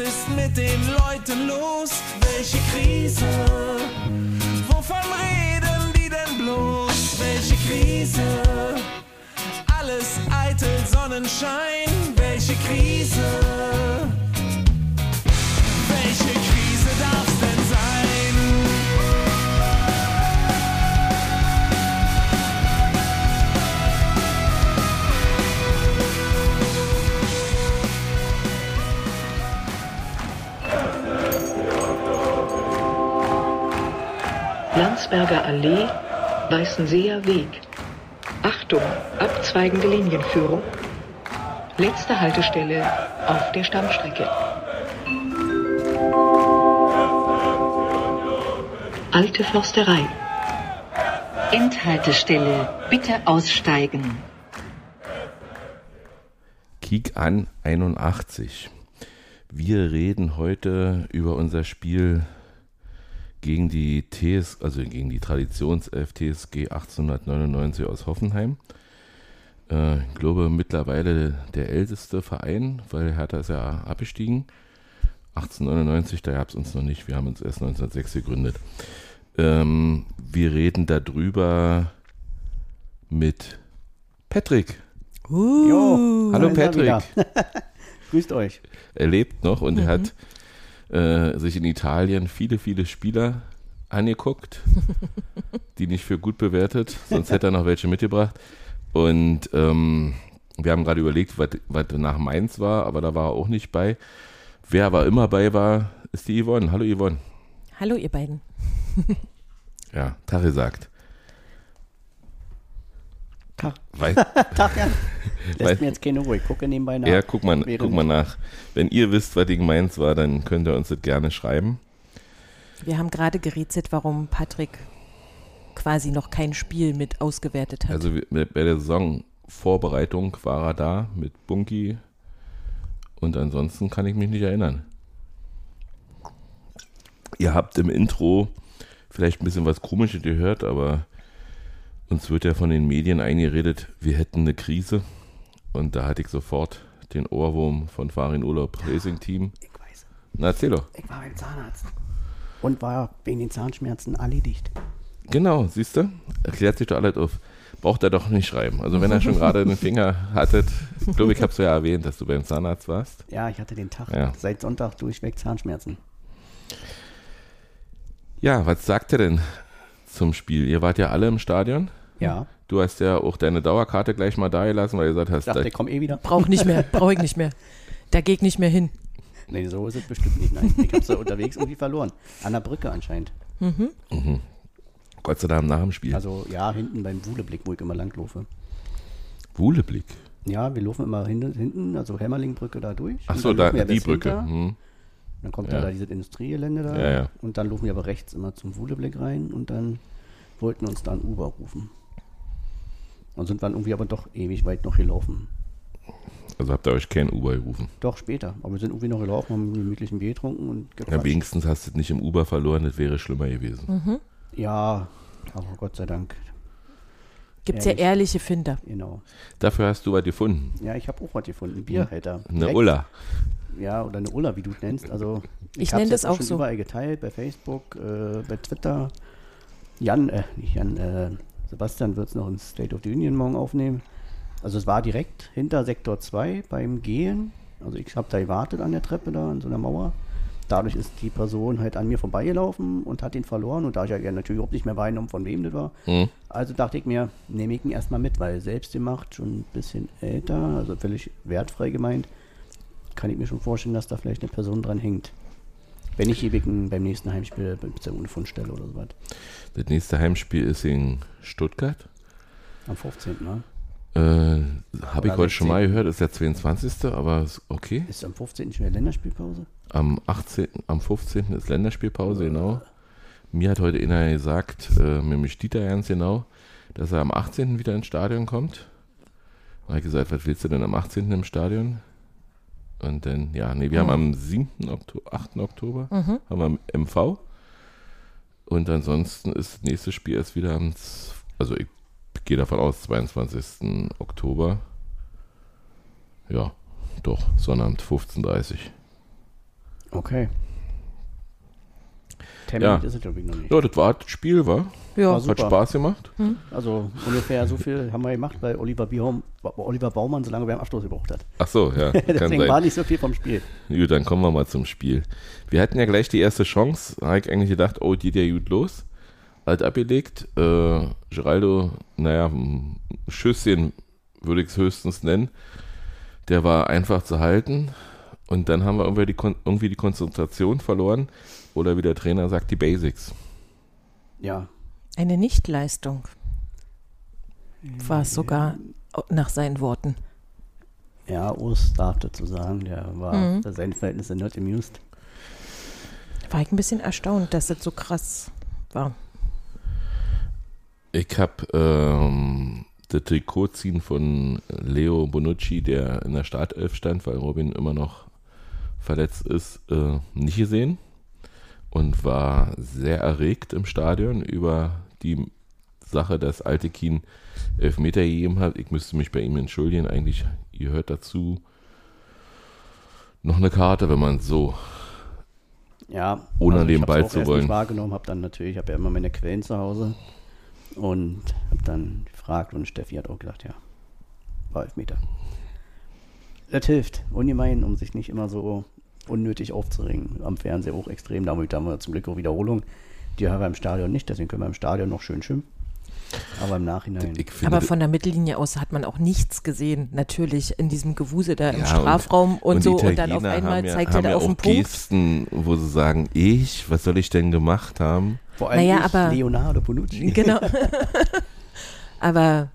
ist mit den Leuten los? Welche Krise? Wovon reden die denn bloß? Welche Krise? Alles eitel Sonnenschein. Welche Krise? Landsberger Allee, Weißenseer Weg. Achtung, abzweigende Linienführung. Letzte Haltestelle auf der Stammstrecke. Alte Försterei. Endhaltestelle. Bitte aussteigen. Kick an 81. Wir reden heute über unser Spiel gegen die TS, also gegen die Traditionself TSG 1899 aus Hoffenheim. Äh, ich glaube mittlerweile der älteste Verein, weil Hertha ist ja abgestiegen. 1899, da gab es uns noch nicht, wir haben uns erst 1906 gegründet. Ähm, wir reden darüber mit Patrick. Jo, Hallo Patrick. Grüßt euch. Er lebt noch und er hat äh, sich in Italien viele, viele Spieler angeguckt, die nicht für gut bewertet, sonst hätte er noch welche mitgebracht. Und ähm, wir haben gerade überlegt, was nach Mainz war, aber da war er auch nicht bei. Wer aber immer bei war, ist die Yvonne. Hallo Yvonne. Hallo, ihr beiden. Ja, Tare sagt. Tag. Weil, Tag, ja. Weil- Lässt mir jetzt keine Ruhe. Ich gucke nebenbei nach. ja, guck mal, guck mal nach. Wenn ihr wisst, was gegen Mainz war, dann könnt ihr uns das gerne schreiben. Wir haben gerade gerätselt, warum Patrick quasi noch kein Spiel mit ausgewertet hat. Also bei der Saisonvorbereitung war er da mit Bunky und ansonsten kann ich mich nicht erinnern. Ihr habt im Intro vielleicht ein bisschen was Komisches gehört, aber uns wird ja von den Medien eingeredet, wir hätten eine Krise und da hatte ich sofort den Ohrwurm von Farin Urlaub Racing Team. Ich weiß. Na erzähl doch. Ich war beim Zahnarzt. Und war wegen den Zahnschmerzen erledigt. Genau, siehst du? Erklärt sich doch alles auf. Braucht er doch nicht schreiben. Also wenn er schon gerade den Finger hattet, ich glaube, ich habe es ja erwähnt, dass du beim Zahnarzt warst. Ja, ich hatte den Tag Ja. seit Sonntag durchweg Zahnschmerzen. Ja, was sagt er denn zum Spiel? Ihr wart ja alle im Stadion. Ja. Du hast ja auch deine Dauerkarte gleich mal da gelassen, weil du gesagt hast, Ich dachte, da- ich komme eh wieder. Brauch nicht mehr, brauche ich nicht mehr. Da gehe ich nicht mehr hin. Nee, so ist es bestimmt nicht. Nein, ich habe es unterwegs irgendwie verloren. An der Brücke anscheinend. Gott sei Dank nach dem Spiel. Also ja, hinten beim Wuhleblick, wo ich immer langlaufe. Wuhleblick. Ja, wir laufen immer hin, hinten, also Hämmerlingbrücke da durch. Ach Und so, dann da, die Brücke. Hm. Dann kommt Ja. da, da dieses Industriegelände da. Ja, ja. Und dann laufen wir aber rechts immer zum Wuhleblick rein und dann wollten uns da ein Uber rufen. Und sind dann irgendwie aber doch ewig weit noch gelaufen. Also habt ihr euch kein Uber gerufen. Doch später. Aber wir sind irgendwie noch gelaufen, haben einen gemütlichen Bier getrunken und Ja, gequatscht. wenigstens hast du es nicht im Uber verloren, das wäre schlimmer gewesen. Ja, aber Gott sei Dank. Gibt es ja Ehrlich. ehrliche Finder. Genau. Dafür hast du was gefunden. Ja, ich habe auch was gefunden. Ein Bierhalter. Eine Direkt- Ulla. Ja, oder eine Ulla, wie du es nennst. Also, Ich hab's nenn jetzt das auch schon so. überall geteilt, bei Facebook, äh, bei Twitter. Jan, äh, nicht Jan, äh, Sebastian wird es noch ins State of the Union morgen aufnehmen. Also es war direkt hinter Sektor 2 beim Gehen. Also ich habe da gewartet an der Treppe da, an so einer Mauer. Dadurch ist die Person halt an mir vorbeigelaufen und hat ihn verloren. Und da ich ja natürlich überhaupt nicht mehr wahrgenommen, von wem das war. Hm? Also dachte ich mir, nehme ich ihn erstmal mit, weil selbst gemacht, schon ein bisschen älter, also völlig wertfrei gemeint, kann ich mir schon vorstellen, dass da vielleicht eine Person dran hängt. Wenn ich ewig beim nächsten Heimspiel beim ohne Fundstelle oder sowas. Das nächste Heimspiel ist in Stuttgart. Am 15. Ne? Äh, Habe ich heute schon mal 16.. gehört, ist der 22. Aber ist okay. Ist am 15. schon wieder Länderspielpause? Am 18., am 15. ist Länderspielpause, genau. Mir hat heute einer gesagt, äh, nämlich Dieter ganz genau, dass er am 18. wieder ins Stadion kommt. Da habe ich gesagt, was willst du denn am 18. im Stadion? Und dann, ja, nee, wir haben am 7. Oktober, 8. Oktober, haben wir MV. Und ansonsten ist das nächste Spiel erst wieder am, also ich gehe davon aus, 22. Oktober. Ja, doch, Sonnabend, 15.30 Uhr. Okay. Ja. Termin ist es, glaube ich, noch nicht. Ja, das war das Spiel, war? Ja, War Hat super. Spaß gemacht. Also ungefähr so viel haben wir gemacht, weil Oliver, Biaum, Oliver Baumann so lange beim Abschluss gebraucht hat. Ach so, ja, kann Deswegen war nicht so viel vom Spiel. Gut, dann kommen wir mal zum Spiel. Wir hatten ja gleich die erste Chance. Da habe ich eigentlich gedacht, oh, die geht ja gut los. Alt abgelegt. Äh, Geraldo, naja, Schüsschen würde ich es höchstens nennen. Der war einfach zu halten. Und dann haben wir irgendwie die, Kon irgendwie die Konzentration verloren. Oder wie der Trainer sagt, die Basics. Ja, Eine Nichtleistung war es sogar nach seinen Worten. ja, Urs darf dazu sagen, der war Mhm. für seine Verhältnisse not amused. War ich ein bisschen erstaunt, dass das so krass war. Ich habe ähm, das Trikot ziehen von Leo Bonucci, der in der Startelf stand, weil Robin immer noch verletzt ist, äh, nicht gesehen und war sehr erregt im Stadion über die Sache, dass Altekin Elfmeter gegeben hat. Ich müsste mich bei ihm entschuldigen. Eigentlich gehört dazu noch eine Karte, wenn man so Ja, Ohne also ich den Ball zu wollen. Nicht wahrgenommen, habe dann natürlich, ich habe ja immer meine Quellen zu Hause und habe dann gefragt und Steffi hat auch gesagt, ja, war Elfmeter. Das hilft ungemein, um sich nicht immer so unnötig aufzuregen. Am Fernseher auch extrem, damit haben wir zum Glück auch Wiederholung. Die haben wir im Stadion nicht, deswegen können wir im Stadion noch schön schwimmen. Aber im Nachhinein. ich finde, Aber von der Mittellinie aus hat man auch nichts gesehen. Natürlich in diesem Gewusel da im Ja, Strafraum und, so. die Und dann auf einmal ja, zeigt er da ja auf den Punkt. Gesten, wo sie sagen, ich, was soll ich denn gemacht haben? Vor allem Naja, ich, aber- Leonardo Bonucci. Genau. Aber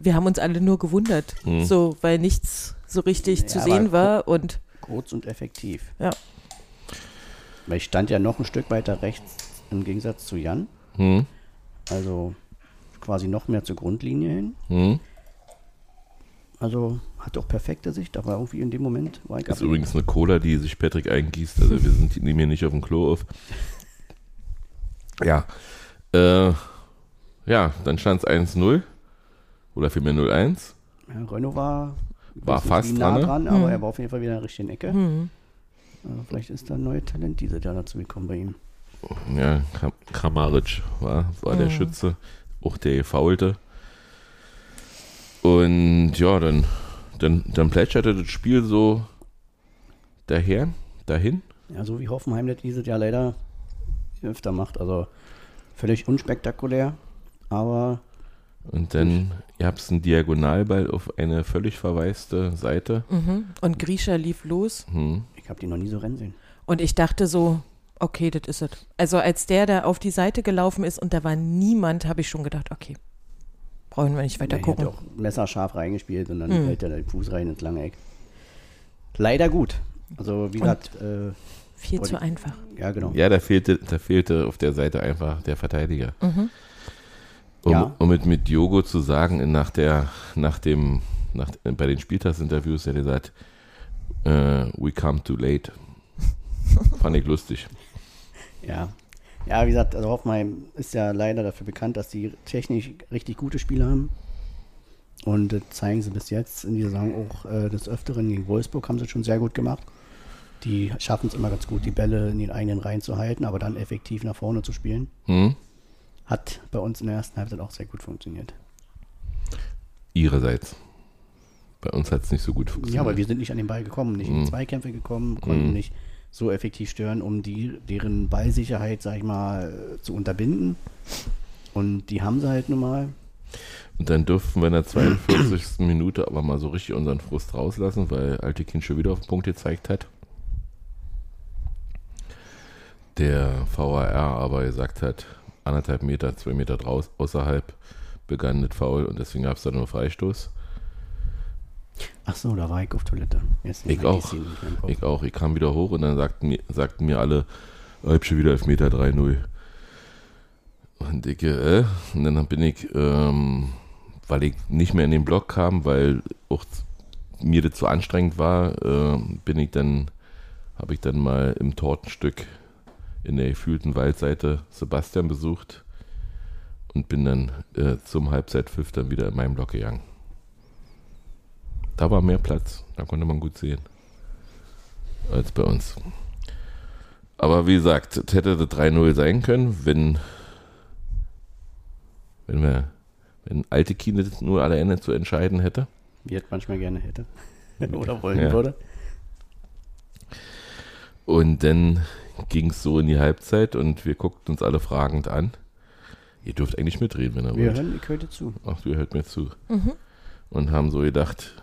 wir haben uns alle nur gewundert, Hm. so, weil nichts so richtig Ja, zu sehen war und Kurz und effektiv. ja. Weil ich stand ja noch ein Stück weiter rechts im Gegensatz zu Jan. Hm? Also quasi noch mehr zur Grundlinie hin. Hm? Also hat auch perfekte Sicht, aber irgendwie in dem Moment war ich Das ist übrigens eine Cola, die sich Patrick eingießt. Also wir sind nehmen hier nicht auf dem Klo auf. Ja. Äh, ja, dann stand es 1-0. Oder vielmehr 0-1. Ja, Renault war, War fast nah dran, ne? dran, aber Hm. er war auf jeden Fall wieder in der richtigen Ecke. Hm. Also vielleicht ist da ein neues Talent dieses Jahr dazu gekommen bei ihm. Ja, Kram Kramaric war, war der Mhm. Schütze. Auch der gefaulte. Und ja, dann, dann, dann plätscherte das Spiel so daher, dahin. Ja, so wie Hoffenheim das dieses Jahr leider öfter macht. Also völlig unspektakulär, aber Und dann gab es einen Diagonalball auf eine völlig verwaiste Seite. Mhm. Und Grisha lief los Hm. ich habe die noch nie so rennen sehen. und ich dachte so, okay, das ist es. Also als der da auf die Seite gelaufen ist und da war niemand, habe ich schon gedacht, okay, brauchen wir nicht weiter Er gucken. hat auch messerscharf reingespielt und dann Mhm. hält er den Fuß rein ins lange Eck. Leider gut. Also wie gesagt, äh, Viel zu einfach. ja genau. Ja, da fehlte, da fehlte auf der Seite einfach der Verteidiger. Mhm. Um, Ja. um mit, mit Diogo zu sagen, nach der, nach dem, nach, bei den Spieltagsinterviews, hat er gesagt, äh, we come too late. Fand ich lustig. Ja. Ja, wie gesagt, also Hoffenheim ist ja leider dafür bekannt, dass die technisch richtig gute Spiele haben. Und das zeigen sie bis jetzt in dieser Saison auch äh, des Öfteren gegen Wolfsburg haben sie schon sehr gut gemacht. Die schaffen es immer ganz gut, die Bälle in den eigenen Reihen zu halten, aber dann effektiv nach vorne zu spielen. Hm? Hat bei uns in der ersten Halbzeit auch sehr gut funktioniert. Ihrerseits. Bei uns hat es nicht so gut funktioniert. Ja, aber wir sind nicht an den Ball gekommen, nicht in Mhm. Zweikämpfe gekommen, konnten Mhm. nicht so effektiv stören, um die, deren Ballsicherheit, sag ich mal, zu unterbinden. Und die haben sie halt nun mal. Und dann dürften wir in der 42. Minute aber mal so richtig unseren Frust rauslassen, weil Alte Kind schon wieder auf den Punkt gezeigt hat. Der VAR aber gesagt hat, anderthalb Meter, zwei Meter draus, außerhalb begann das Foul und deswegen gab es dann nur Freistoß. Ach so, da war ich auf Toilette. Jetzt Ich auch. Ich auch, ich kam wieder hoch und dann sagten mir, sagten mir alle, ich hab schon wieder Elfmeter 3-0. Und ich, äh, und dann bin ich, ähm, weil ich nicht mehr in den Block kam, weil auch mir das zu anstrengend war, äh, bin ich dann, habe ich dann mal im Tortenstück in der gefühlten Waldseite Sebastian besucht und bin dann äh, zum Halbzeitpfiff dann wieder in meinem Block gegangen. Da war mehr Platz, da konnte man gut sehen als bei uns. Aber wie gesagt, es hätte das 3-0 sein können, wenn, wenn wir, wenn alte Kiene das nur alleine zu entscheiden hätte. Wie es manchmal gerne hätte. Oder wollen Ja. würde. Und dann ging es so in die Halbzeit und wir guckten uns alle fragend an. Ihr dürft eigentlich mitreden, wenn ihr Wir wollt. hören, ich heute zu. Ach, ihr hört mir zu. Und haben so gedacht,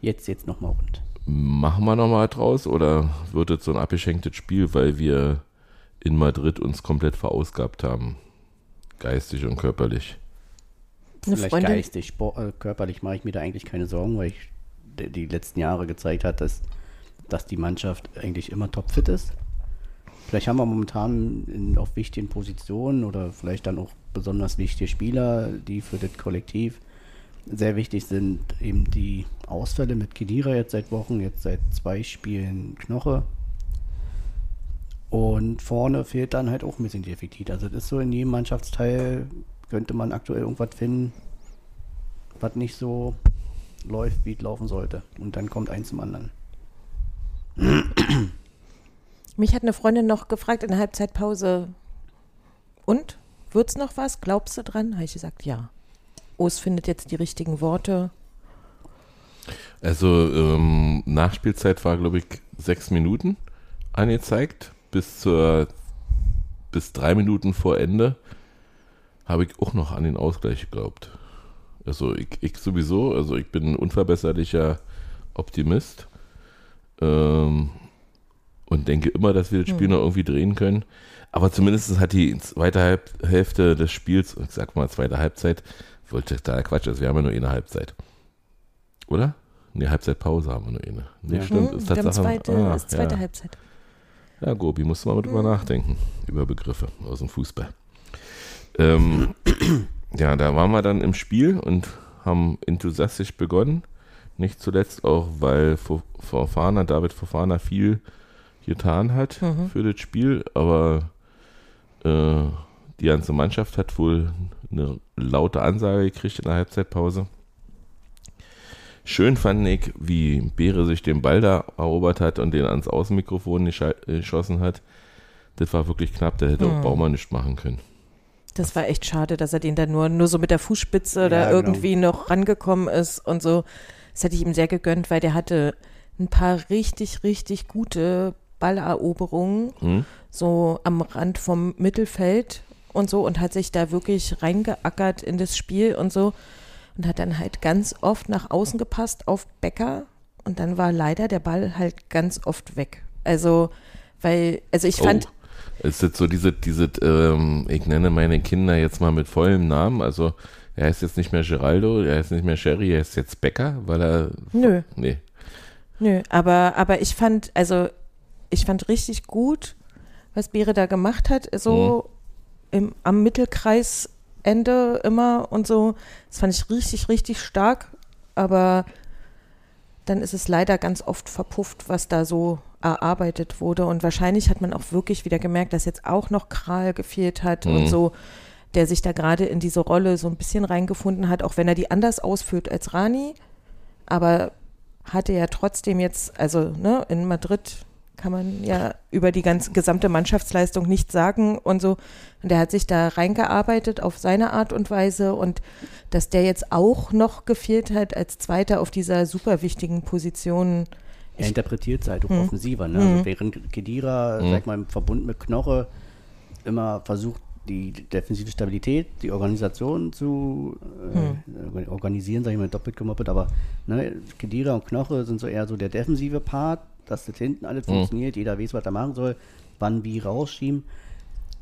Jetzt, jetzt nochmal rund. machen wir nochmal draus oder wird es so ein abgeschenktes Spiel, weil wir in Madrid uns komplett verausgabt haben? Geistig und körperlich. Eine Vielleicht Freundin, geistig, sport, äh, körperlich mache ich mir da eigentlich keine Sorgen, weil ich die, die letzten Jahre gezeigt hat, dass, dass die Mannschaft eigentlich immer topfit ist. Vielleicht haben wir momentan in, auf wichtigen Positionen oder vielleicht dann auch besonders wichtige Spieler, die für das Kollektiv sehr wichtig sind. Eben die Ausfälle mit Kedira jetzt seit Wochen, jetzt seit zwei Spielen Knoche. Und vorne fehlt dann halt auch ein bisschen die Effektivität. Also das ist so in jedem Mannschaftsteil könnte man aktuell irgendwas finden, was nicht so läuft, wie es laufen sollte. Und dann kommt eins zum anderen. mich hat eine Freundin noch gefragt in der Halbzeitpause, und? Wird's noch was? Glaubst du dran? Habe ich gesagt, ja. Os findet jetzt die richtigen Worte. Also ähm, Nachspielzeit war, glaube ich, sechs Minuten angezeigt. Bis zur bis drei Minuten vor Ende habe ich auch noch an den Ausgleich geglaubt. Also ich, ich sowieso, also ich bin ein unverbesserlicher Optimist ähm, und denke immer, dass wir das Spiel noch irgendwie drehen können. Aber zumindest hat die zweite Halb Hälfte des Spiels, ich sag mal zweite Halbzeit, wollte total Quatsch, also wir haben ja nur eine Halbzeit. Oder? Ne, Halbzeitpause haben wir nur eine. Nee, Ja. stimmt. Hm, Ist wir haben zweite, ah, ist zweite ja. Halbzeit. Ja, Gobi, musst du mal drüber nachdenken, über Begriffe aus dem Fußball. Ähm, ja, da waren wir dann im Spiel und haben enthusiastisch begonnen. Nicht zuletzt auch, weil Fo- Fofana, David Fofana viel getan hat Mhm. für das Spiel, aber äh, die ganze Mannschaft hat wohl eine laute Ansage gekriegt in der Halbzeitpause. Schön fand ich, wie Beere sich den Ball da erobert hat und den ans Außenmikrofon gesche- geschossen hat. Das war wirklich knapp, da hätte auch Hm. Baumann nicht machen können. Das war echt schade, dass er den dann nur, nur so mit der Fußspitze Ja, da genau. irgendwie noch rangekommen ist und so. Das hätte ich ihm sehr gegönnt, weil der hatte ein paar richtig, richtig gute Balleroberungen, Hm? so am Rand vom Mittelfeld und so und hat sich da wirklich reingeackert in das Spiel und so und hat dann halt ganz oft nach außen gepasst auf Becker und dann war leider der Ball halt ganz oft weg. Also, weil, also ich fand, Oh, ist jetzt so diese, diese ähm, ich nenne meine Kinder jetzt mal mit vollem Namen, also er heißt jetzt nicht mehr Geraldo, er heißt nicht mehr Sherry, er ist jetzt Becker, weil er, nö, nee, Nö, aber, aber ich fand, also ich fand richtig gut, was Beere da gemacht hat, so im, am Mittelkreisende immer und so. Das fand ich richtig, richtig stark, aber dann ist es leider ganz oft verpufft, was da so erarbeitet wurde. Und wahrscheinlich hat man auch wirklich wieder gemerkt, dass jetzt auch noch Kral gefehlt hat Mhm. und so, der sich da gerade in diese Rolle so ein bisschen reingefunden hat, auch wenn er die anders ausführt als Rani. Aber hatte ja trotzdem jetzt, also ne, in Madrid kann man ja über die ganze gesamte Mannschaftsleistung nichts sagen und so. Und der hat sich da reingearbeitet auf seine Art und Weise und dass der jetzt auch noch gefehlt hat als Zweiter auf dieser super wichtigen Position. Er interpretiert es halt auch Hm. offensiver. Ne? Mhm. Also während Kedira, Mhm. sag mal, im Verbund mit Knoche immer versucht, die defensive Stabilität, die Organisation zu äh, organisieren, sag ich mal, doppelt gemoppelt, aber ne, Kedira und Knoche sind so eher so der defensive Part, dass das hinten alles Mhm. funktioniert, jeder weiß, was er machen soll, wann wie rausschieben.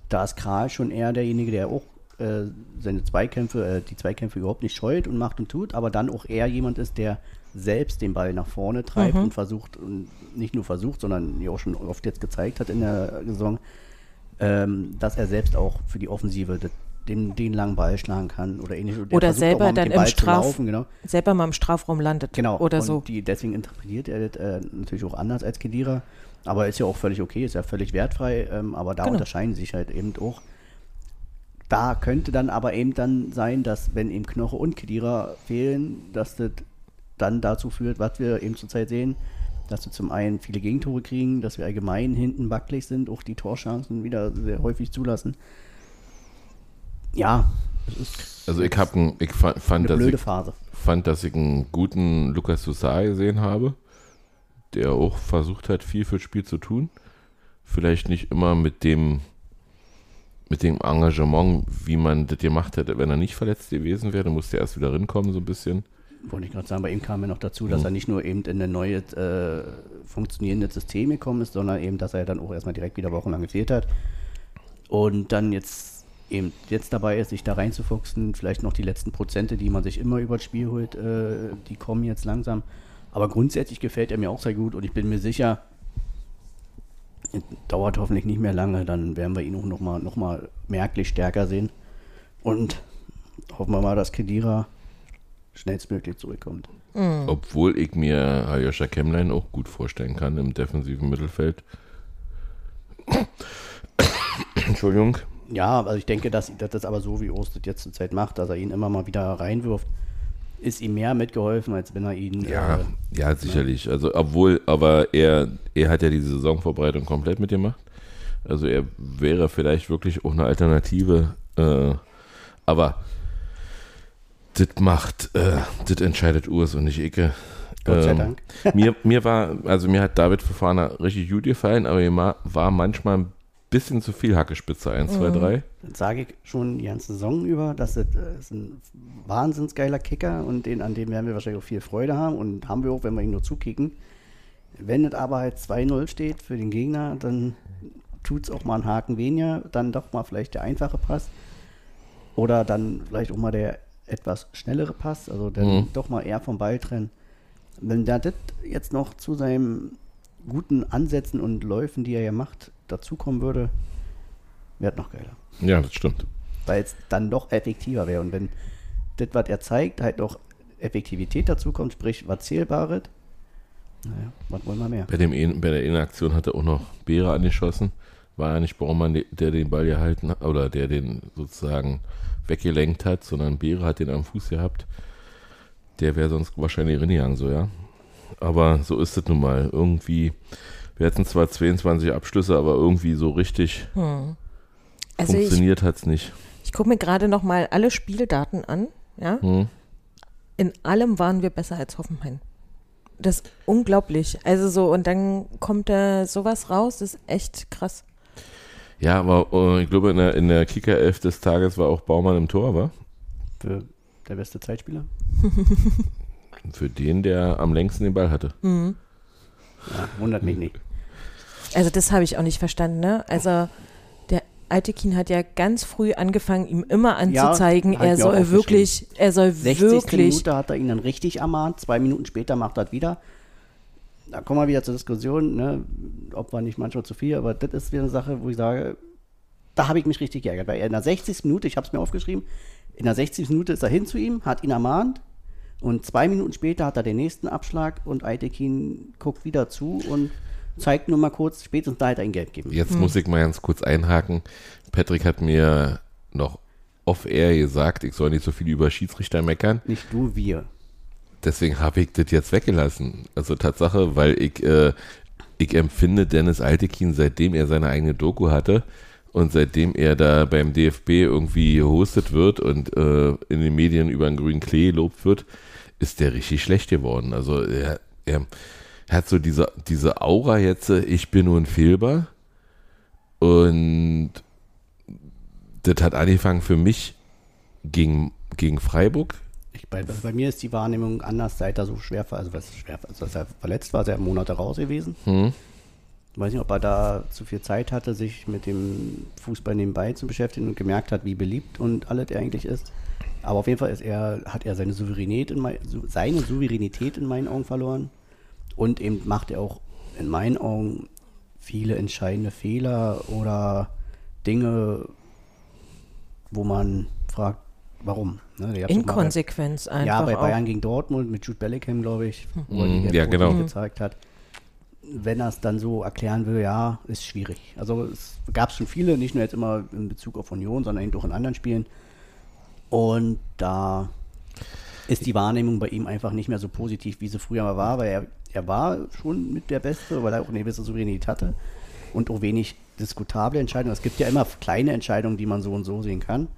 Da ist Kral schon eher derjenige, der auch äh, seine Zweikämpfe, äh, die Zweikämpfe überhaupt nicht scheut und macht und tut, aber dann auch eher jemand ist, der selbst den Ball nach vorne treibt Mhm. und versucht, und nicht nur versucht, sondern ja auch schon oft jetzt gezeigt hat in der Saison, ähm, dass er selbst auch für die Offensive das, den, den langen Ball schlagen kann oder ähnlich. Der Oder selber mal dann im Straf- laufen, genau. Selber mal im Strafraum landet Genau. oder und so. Die, deswegen interpretiert er das äh, natürlich auch anders als Kedira. Aber ist ja auch völlig okay, ist ja völlig wertfrei. Ähm, aber da Genau. unterscheiden sich halt eben auch. Da könnte dann aber eben dann sein, dass wenn eben Knoche und Kedira fehlen, dass das dann dazu führt, was wir eben zurzeit sehen, dass wir zum einen viele Gegentore kriegen, dass wir allgemein hinten wackelig sind, auch die Torchancen wieder sehr häufig zulassen. Ja, es ist Also ich, hab ein, ich fa- fand, eine dass blöde ich, Phase. fand, dass ich einen guten Lukas Sousar gesehen habe, der auch versucht hat, viel fürs Spiel zu tun. Vielleicht nicht immer mit dem mit dem Engagement, wie man das gemacht hätte, wenn er nicht verletzt gewesen wäre, musste er erst wieder rinkommen, so ein bisschen. Wollte ich gerade sagen, bei ihm kam ja noch dazu, dass Mhm. er nicht nur eben in ein neues äh, funktionierendes System gekommen ist, sondern eben, dass er dann auch erstmal direkt wieder wochenlang gefehlt hat. Und dann jetzt eben jetzt dabei ist, sich da reinzufuchsen, vielleicht noch die letzten Prozente, die man sich immer über das Spiel holt, äh, die kommen jetzt langsam. Aber grundsätzlich gefällt er mir auch sehr gut und ich bin mir sicher, dauert hoffentlich nicht mehr lange, dann werden wir ihn auch nochmal noch mal merklich stärker sehen. Und hoffen wir mal, dass Kedira schnellstmöglich zurückkommt. Obwohl ich mir Aljoscha Kemlein auch gut vorstellen kann im defensiven Mittelfeld. Entschuldigung. Ja, also ich denke, dass, dass das aber so, wie Ostet jetzt zur Zeit macht, dass er ihn immer mal wieder reinwirft, ist ihm mehr mitgeholfen, als wenn er ihn. Ja, Äh, ja, sicherlich. Also, obwohl, aber er, er hat ja diese Saisonvorbereitung komplett mitgemacht. Also, er wäre vielleicht wirklich auch eine Alternative. Äh, aber das macht, äh, das entscheidet Urs und nicht Icke. Gott sei Ähm, Dank. mir, mir war, also mir hat David Fofana richtig gut gefallen, aber mir war manchmal ein bisschen zu viel Hackespitze. 1, 2, 3. Das sage ich schon die ganze Saison über, dass das äh, ist ein wahnsinns geiler Kicker und den, an dem werden wir wahrscheinlich auch viel Freude haben und haben wir auch, wenn wir ihn nur zukicken. Wenn es aber halt 2-0 steht für den Gegner, dann tut es auch mal einen Haken weniger, dann doch mal vielleicht der einfache Pass oder dann vielleicht auch mal der etwas schnellere Pass, also dann Mhm. doch mal eher vom Ball trennen. Wenn der das jetzt noch zu seinen guten Ansätzen und Läufen, die er ja macht, dazukommen würde, wäre noch geiler Ja, das stimmt. weil es dann doch effektiver wäre. Und wenn das, was er zeigt, halt noch Effektivität dazu kommt, sprich was Zählbares, naja, was wollen wir mehr? Bei, dem, einen- bei der Innenaktion hat er auch noch Beere angeschossen. War ja nicht Baumann, der- der den Ball gehalten hat, oder der den sozusagen weggelenkt hat, sondern Beere hat den am Fuß gehabt. Der wäre sonst wahrscheinlich reingegangen, so, ja. Aber so ist es nun mal. Irgendwie, wir hatten zwar 22 Abschlüsse, aber irgendwie so richtig Also ich, funktioniert hat es nicht. ich gucke mir gerade noch mal alle Spieldaten an. Ja? Hm? In allem waren wir besser als Hoffenheim. Das ist unglaublich. Also so, und dann kommt da sowas raus, das ist echt krass. Ja, aber äh, ich glaube, in der, in der Kicker-Elf des Tages war auch Baumann im Tor, war? Für der beste Zeitspieler? Für den, der am längsten den Ball hatte. Mhm. Ja, wundert mich nicht. Also das habe ich auch nicht verstanden, ne? Also der Altekin hat ja ganz früh angefangen, ihm immer anzuzeigen, ich er soll wirklich, er soll 60. wirklich, Minute hat er ihn dann richtig ermahnt, zwei Minuten später macht er das wieder. Da kommen wir wieder zur Diskussion, ne, ob war nicht manchmal zu viel, aber das ist wieder eine Sache, wo ich sage, da habe ich mich richtig geärgert, weil er in der 60. Minute, ich habe es mir aufgeschrieben, in der 60. Minute ist er hin zu ihm, hat ihn ermahnt und zwei Minuten später hat er den nächsten Abschlag und Aitekin guckt wieder zu und zeigt nur mal kurz, spätestens da hat er ihn gelb gegeben. Jetzt muss ich mal ganz kurz einhaken. Patrick hat mir noch off-air gesagt, ich soll nicht so viel über Schiedsrichter meckern. Nicht du, wir. Deswegen habe ich das jetzt weggelassen. Also Tatsache, weil ich, äh, ich empfinde Dennis Altekin, seitdem er seine eigene Doku hatte und seitdem er da beim DFB irgendwie gehostet wird und äh, in den Medien über einen grünen Klee lobt wird, ist der richtig schlecht geworden. Also er, er, er hat so diese, diese Aura jetzt, äh, ich bin unfehlbar. Und das hat angefangen für mich gegen, gegen Freiburg. Ich, bei, bei mir ist die Wahrnehmung anders, seit er so schwer, also was schwer, also er verletzt war, ist er Monate raus gewesen. Hm? Ich weiß nicht, ob er da zu viel Zeit hatte, sich mit dem Fußball nebenbei zu beschäftigen und gemerkt hat, wie beliebt und alles er eigentlich ist. Aber auf jeden Fall ist er, hat er seine Souveränität in, mein, seine Souveränität in meinen Augen verloren. Und eben macht er auch in meinen Augen viele entscheidende Fehler oder Dinge, wo man fragt, warum. Ne, mal bei- Inkonsequenz einfach ja, bei auch. Bayern gegen Dortmund mit Jude Bellingham, glaube ich, wo er Mhm, die ja, Gelb-Rot genau. gezeigt hat. Wenn er es dann so erklären will, ja, ist schwierig. Also es gab schon viele, nicht nur jetzt immer in Bezug auf Union, sondern eben auch in anderen Spielen. Und da ist die Wahrnehmung bei ihm einfach nicht mehr so positiv, wie sie früher mal war, weil er er war schon mit der Beste, weil er auch eine gewisse Souveränität hatte und auch wenig diskutable Entscheidungen. Es gibt ja immer kleine Entscheidungen, die man so und so sehen kann.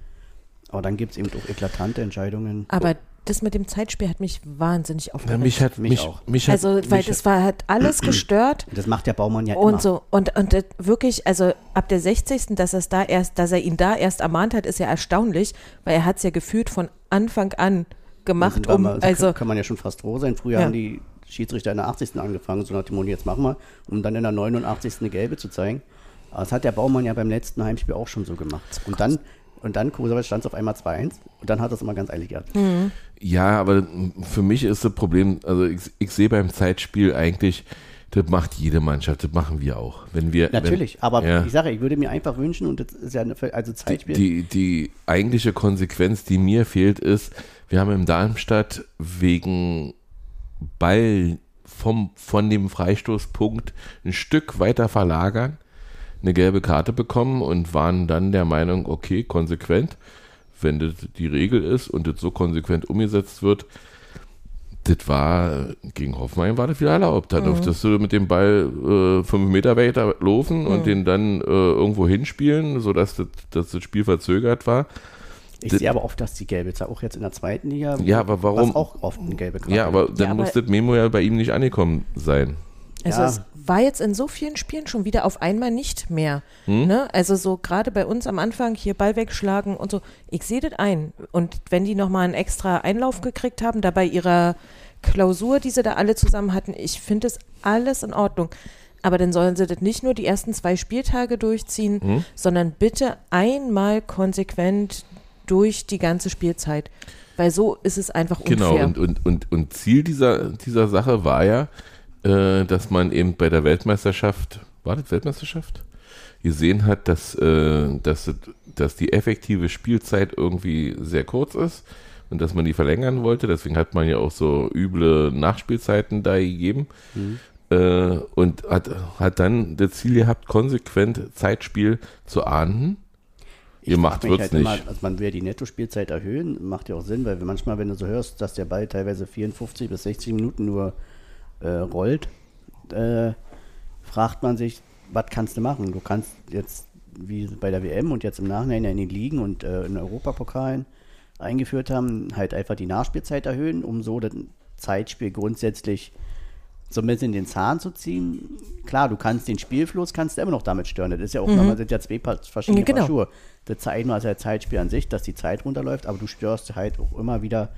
Aber dann gibt es eben auch eklatante Entscheidungen. Aber das mit dem Zeitspiel hat mich wahnsinnig aufgeregt. mich hat Mich mich, auch. mich hat, also, weil mich, das war halt alles gestört. Das macht der Baumann ja Und immer. so, und, und das wirklich, also ab der 60. dass er da erst, dass er ihn da erst ermahnt hat, ist ja erstaunlich, weil er hat es ja gefühlt von Anfang an gemacht, um, mal- also, kann, kann man ja schon fast froh sein. Früher Ja. haben die Schiedsrichter in der 80. angefangen, so nach dem Motto, jetzt machen wir, um dann in der 89. eine gelbe zu zeigen. Aber das hat der Baumann ja beim letzten Heimspiel auch schon so gemacht. Und dann, und dann, stand es auf einmal 2-1 und dann hat er es immer ganz eilig gehabt. ja, aber für mich ist das Problem, also ich, ich sehe beim Zeitspiel eigentlich, das macht jede Mannschaft, das machen wir auch. Wenn wir, Natürlich, wenn, aber ja. ich sage, ich würde mir einfach wünschen, und das ist ja eine, also die, Zeitspiel. die, die eigentliche Konsequenz, die mir fehlt, ist, wir haben in Darmstadt wegen Ball vom, von dem Freistoßpunkt ein Stück weiter verlagern, eine gelbe Karte bekommen und waren dann der Meinung, okay, konsequent, wenn das die Regel ist und das so konsequent umgesetzt wird, das war, gegen Hoffenheim war das wieder erlaubt. Da durftest du mit dem Ball äh, fünf Meter weiter laufen und den dann äh, irgendwo hinspielen, sodass das, dass das Spiel verzögert war. Ich sehe aber oft, dass die gelbe Zahl auch jetzt in der zweiten Liga, Ja, aber warum- auch oft eine gelbe Karte Ja, aber dann Ja, muss das Memo ja bei ihm nicht angekommen sein. also ja. es war jetzt in so vielen Spielen schon wieder auf einmal nicht mehr. Hm? Ne? Also so gerade bei uns am Anfang hier Ball wegschlagen und so. Ich sehe das ein. Und wenn die nochmal einen extra Einlauf gekriegt haben, da bei ihrer Klausur, die sie da alle zusammen hatten, ich finde das alles in Ordnung. Aber dann sollen sie das nicht nur die ersten zwei Spieltage durchziehen, Hm? sondern bitte einmal konsequent durch die ganze Spielzeit. Weil so ist es einfach unfair. Genau, und, und, und, und Ziel dieser, dieser Sache war ja, äh, dass man eben bei der Weltmeisterschaft, war das Weltmeisterschaft? Gesehen hat, dass, äh, dass, dass die effektive Spielzeit irgendwie sehr kurz ist und dass man die verlängern wollte. Deswegen hat man ja auch so üble Nachspielzeiten da gegeben. Äh, und hat, hat dann das Ziel gehabt, konsequent Zeitspiel zu ahnden. Ihr macht wird's halt nicht. Immer, also man will die Nettospielzeit erhöhen, macht ja auch Sinn, weil manchmal, wenn du so hörst, dass der Ball teilweise 54 bis 60 Minuten nur äh, rollt, äh, fragt man sich, was kannst du machen? Du kannst jetzt, wie bei der WM und jetzt im Nachhinein ja in den Ligen und äh, in Europapokalen eingeführt haben, halt einfach die Nachspielzeit erhöhen, um so das Zeitspiel grundsätzlich so ein bisschen den Zahn zu ziehen. Klar, du kannst den Spielfluss kannst du immer noch damit stören. Das ist ja auch nochmal, das sind ja zwei verschiedene Mhm. Genau. Paar Schuhe. Das einmal ist ja Zeitspiel an sich, dass die Zeit runterläuft, aber du störst halt auch immer wieder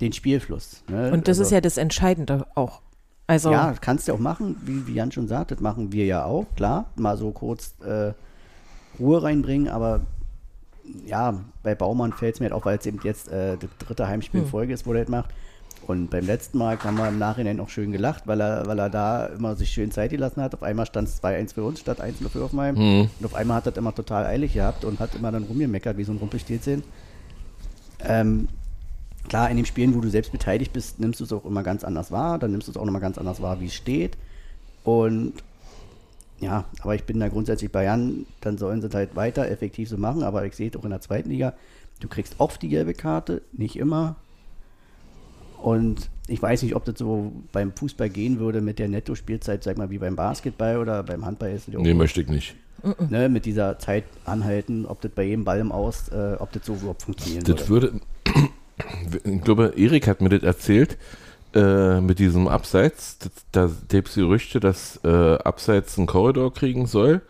den Spielfluss. Ne? Und das Also- ist ja das Entscheidende auch. Also, ja, kannst du auch machen, wie, wie Jan schon sagt, das machen wir ja auch, klar, mal so kurz äh, Ruhe reinbringen, aber ja, bei Baumann fällt es mir halt auch, weil es eben jetzt äh, das dritte Heimspiel in Folge ist, wo er das macht. Und beim letzten Mal haben wir im Nachhinein auch schön gelacht, weil er, weil er da immer sich schön Zeit gelassen hat. Auf einmal stand es 2-1 für uns statt 1 für Hoffenheim. Und auf einmal hat er das immer total eilig gehabt und hat immer dann rumgemeckert, wie so ein Rumpelstilzchen. Ähm, klar, in den Spielen, wo du selbst beteiligt bist, nimmst du es auch immer ganz anders wahr. Dann nimmst du es auch nochmal ganz anders wahr, wie es steht. Und ja, aber ich bin da grundsätzlich bei Jan, dann sollen sie es halt weiter effektiv so machen. Aber ich sehe es auch in der zweiten Liga, du kriegst oft die gelbe Karte, nicht immer. Und ich weiß nicht, ob das so beim Fußball gehen würde mit der Netto-Spielzeit, sag mal, wie beim Basketball oder beim Handball ist Nee, möchte ich nicht. ne, mit dieser Zeit anhalten, ob das bei jedem Ball im Aus, äh, ob das so überhaupt funktionieren Das würde. ich glaube, Erik hat mir das erzählt, äh, mit diesem Abseits. Da gibt es Gerüchte, dass äh, Abseits einen Korridor kriegen soll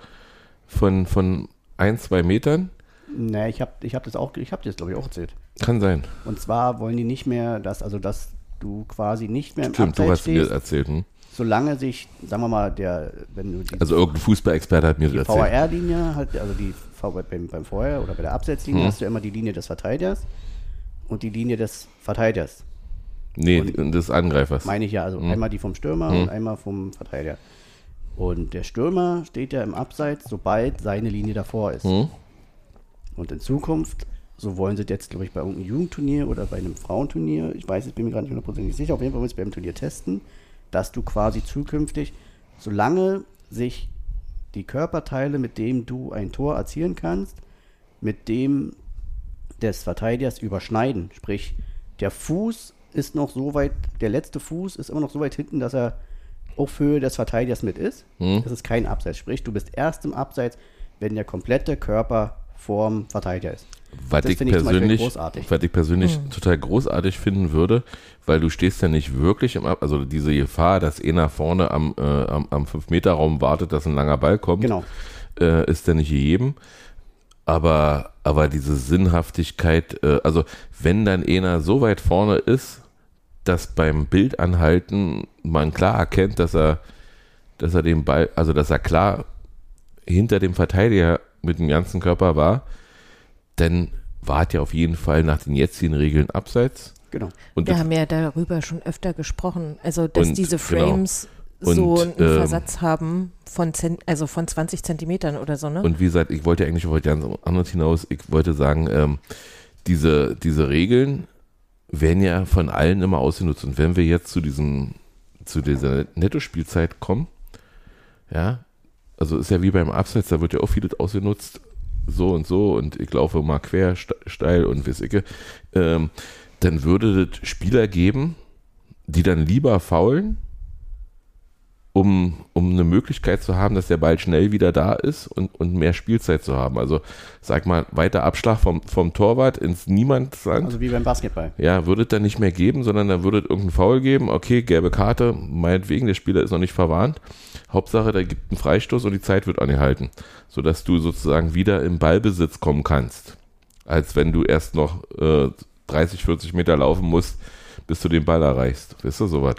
von, von ein, zwei Metern. Ne, ich habe ich hab das auch, ich habe das glaube ich auch erzählt. Kann sein. Und zwar wollen die nicht mehr, dass, also dass du quasi nicht mehr im Stimmt, du Abseits hast mir stehst, erzählt. Hm? solange sich, sagen wir mal, der, wenn du die, Also irgendein Fußballexperte hat mir die das erzählt. VAR-Linie, halt, also die beim, beim Vorher oder bei der Abseitslinie Mhm. hast du immer die Linie des Verteidigers und die Linie des Verteidigers. Nee, Und- des Angreifers. Meine ich ja, also Mhm. einmal die vom Stürmer Mhm. und einmal vom Verteidiger. Und der Stürmer steht ja im Abseits, sobald seine Linie davor ist. Und in Zukunft, so wollen sie jetzt, glaube ich, bei irgendeinem Jugendturnier oder bei einem Frauenturnier, ich weiß, ich bin mir gerade nicht hundertprozentig sicher, auf jeden Fall wollen sie beim Turnier testen, dass du quasi zukünftig, solange sich die Körperteile, mit dem du ein Tor erzielen kannst, mit dem des Verteidigers überschneiden. Sprich, der Fuß ist noch so weit, der letzte Fuß ist immer noch so weit hinten, dass er auf Höhe des Verteidigers mit ist. Hm. Das ist kein Abseits. Sprich, du bist erst im Abseits, wenn der komplette Körper vorm Verteidiger ist. Was Das ich ich persönlich, was ich persönlich total großartig finden würde, weil du stehst ja nicht wirklich im Ab, also diese Gefahr, dass einer vorne am, äh, am, am 5-Meter-Raum wartet, dass ein langer Ball kommt, Genau. äh, ist ja nicht gegeben. Aber, aber diese Sinnhaftigkeit, äh, also wenn dann einer so weit vorne ist, dass beim Bildanhalten man klar erkennt, dass er, dass er den Ball, also dass er klar hinter dem Verteidiger mit dem ganzen Körper war, dann war es ja auf jeden Fall nach den jetzigen Regeln abseits. Genau. Und Wir haben ja darüber schon öfter gesprochen, also dass Und, diese genau. Frames Und, so einen ähm, Versatz haben von, Zen also von 20 Zentimetern oder so, ne? Und wie gesagt, ich wollte eigentlich auf was ganz anderes hinaus. Ich wollte sagen, ähm, diese, diese Regeln werden ja von allen immer ausgenutzt. Und wenn wir jetzt zu diesem, zu dieser Nettospielzeit kommen, ja, also ist ja wie beim Abseits, da wird ja auch vieles ausgenutzt, so und so, und ich laufe mal quer, ste- steil und weiß ich, ähm, dann würde es Spieler geben, die dann lieber faulen, um, um eine Möglichkeit zu haben, dass der Ball schnell wieder da ist und, und mehr Spielzeit zu haben. Also sag mal, weiter Abschlag vom, vom Torwart ins Niemandsland. Also wie beim Basketball. Ja, würde es dann nicht mehr geben, sondern dann würde es irgendeinen Foul geben. Okay, gelbe Karte, meinetwegen, der Spieler ist noch nicht verwarnt. Hauptsache, da gibt einen Freistoß und die Zeit wird angehalten, sodass du sozusagen wieder im Ballbesitz kommen kannst. Als wenn du erst noch äh, 30, 40 Meter laufen musst, bis du den Ball erreichst. Weißt du, sowas?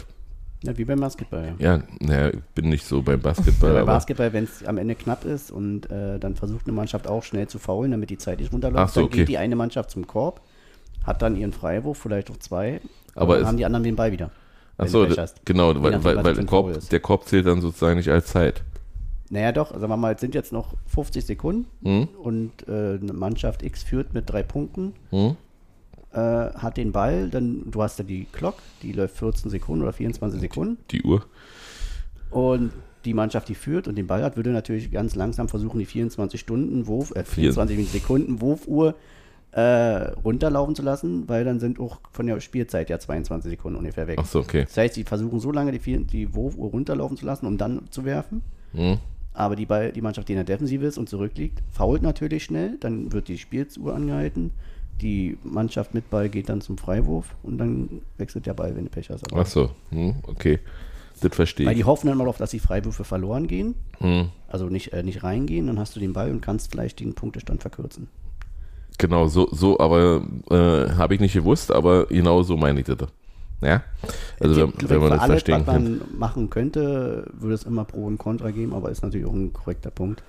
Ja, wie beim Basketball. Ja. Ja, naja, ich bin nicht so beim Basketball, Beim aber Basketball, wenn es am Ende knapp ist und äh, dann versucht eine Mannschaft auch schnell zu faulen, damit die Zeit nicht runterläuft, so, dann okay. geht die eine Mannschaft zum Korb, hat dann ihren Freiwurf, vielleicht auch zwei, Aber dann haben die anderen den Ball wieder. Achso, genau, Je weil, weil, weil der, Korb, ist. der Korb zählt dann sozusagen nicht als Zeit. Naja doch, also sagen wir mal, es sind jetzt noch 50 Sekunden Hm? und äh, eine Mannschaft X führt mit drei Punkten, Hm? äh, hat den Ball, dann du hast ja die Clock, die läuft 14 Sekunden oder 24 Sekunden Die Uhr. und die Mannschaft, die führt und den Ball hat, würde natürlich ganz langsam versuchen, die 24 Stunden Wurf, äh, 24 Sekunden Wurfuhr äh, runterlaufen zu lassen, weil dann sind auch von der Spielzeit ja 22 Sekunden ungefähr weg. Achso, okay. Das heißt, sie versuchen so lange die, die Wurfuhr runterlaufen zu lassen, um dann zu werfen. Hm? Aber die, Ball, die Mannschaft, die in der Defensive ist und zurückliegt, fault natürlich schnell. Dann wird die Spielzuhr angehalten. Die Mannschaft mit Ball geht dann zum Freiwurf und dann wechselt der Ball, wenn du Pech hast. Aber- Achso, hm? okay. Das verstehe Weil ich. die hoffen dann mal darauf, dass die Freiwürfe verloren gehen. Hm. Also nicht, äh, nicht reingehen. Dann hast du den Ball und kannst vielleicht den Punktestand verkürzen. Genau, so, so aber äh, habe ich nicht gewusst, aber genau so meine ich das. Ja? Also wenn, wenn man das alles, verstehen was kann. man machen könnte, würde es immer Pro und Contra geben, aber ist natürlich auch ein korrekter Punkt.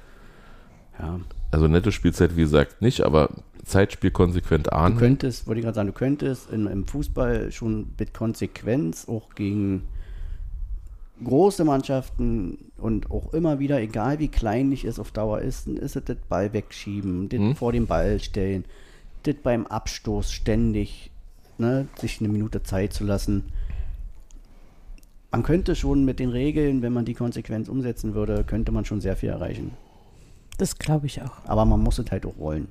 Ja. Also netto Spielzeit, wie gesagt, nicht, aber Zeitspiel konsequent Du ahnen. könntest, wollte ich gerade sagen, du könntest in, im Fußball schon mit Konsequenz auch gegen große Mannschaften und auch immer wieder, egal wie kleinlich es auf Dauer ist, dann ist es das Ball wegschieben, das Mhm. vor den Ball stellen, das beim Abstoß ständig, ne, sich eine Minute Zeit zu lassen. Man könnte schon mit den Regeln, wenn man die Konsequenz umsetzen würde, könnte man schon sehr viel erreichen. Das glaube ich auch. Aber man muss es halt auch wollen.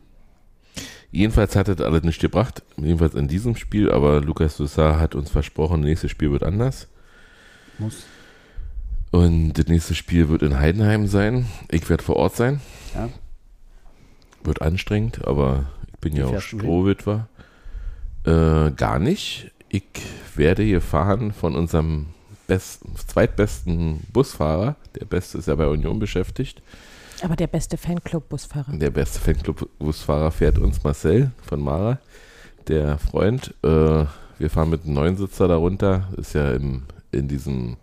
Jedenfalls hat das alles nicht gebracht, jedenfalls in diesem Spiel, aber Lukas Dussar hat uns versprochen, das nächste Spiel wird anders. Muss. Und das nächste Spiel wird in Heidenheim sein. Ich werde vor Ort sein. Ja. Wird anstrengend, aber ich bin Wie ja auch? Strohwitwer. Äh, gar nicht. Ich werde hier fahren von unserem best, zweitbesten Busfahrer. Der beste ist ja bei Union beschäftigt. Aber der beste Fanclub-Busfahrer. Der beste Fanclub-Busfahrer fährt uns Marcel von Mara, der Freund. Äh, wir fahren mit einem Neunsitzer darunter. Ist ja im, in diesem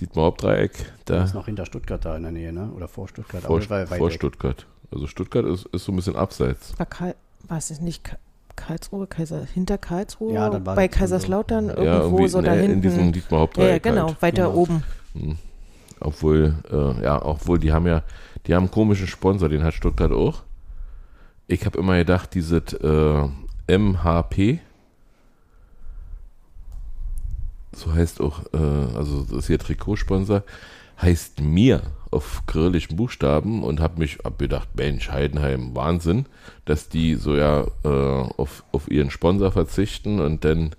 Dietmar-Hauptdreieck. Da Das ist noch hinter Stuttgart da in der Nähe, ne? Oder vor Stuttgart. vor, vor. Stuttgart. Also Stuttgart ist, ist so ein bisschen abseits. War, Karl, es nicht Ka- Karlsruhe, Kaiser, hinter Karlsruhe? Ja, dann war bei schon so. Kaiserslautern irgendwo ja, so da ne, hinten. in diesem ja, ja, Dietmar-Hauptdreieck. genau, Halt. weiter Genau. oben. Obwohl, äh, ja, obwohl die haben ja, die haben einen komischen Sponsor, den hat Stuttgart auch. Ich habe immer gedacht, dieses äh, MHP, so heißt auch, äh, also das ist hier Trikotsponsor, heißt mir auf kyrillischen Buchstaben und habe mich hab gedacht, Mensch, Heidenheim, Wahnsinn, dass die so ja äh, auf, auf ihren Sponsor verzichten und dann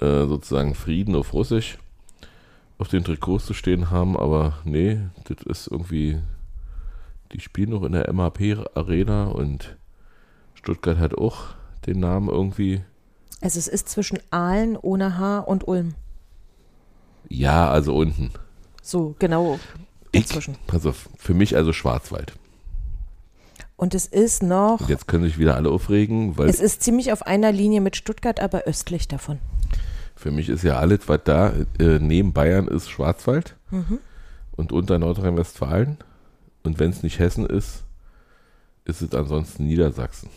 äh, sozusagen Frieden auf Russisch. auf den Trikots zu stehen haben, aber nee, das ist irgendwie, die spielen noch in der MAP Arena und Stuttgart hat auch den Namen irgendwie. Also es ist zwischen Aalen ohne H und Ulm. Ja, also unten. So, genau. Ich, Dazwischen. pass auf, für mich also Schwarzwald. Und es ist noch, Und jetzt können sich wieder alle aufregen, weil es ist ziemlich auf einer Linie mit Stuttgart, aber östlich davon. für mich ist ja alles, was da äh, neben Bayern ist, Schwarzwald Mhm. und unter Nordrhein-Westfalen. Und wenn es nicht Hessen ist, ist es ansonsten Niedersachsen.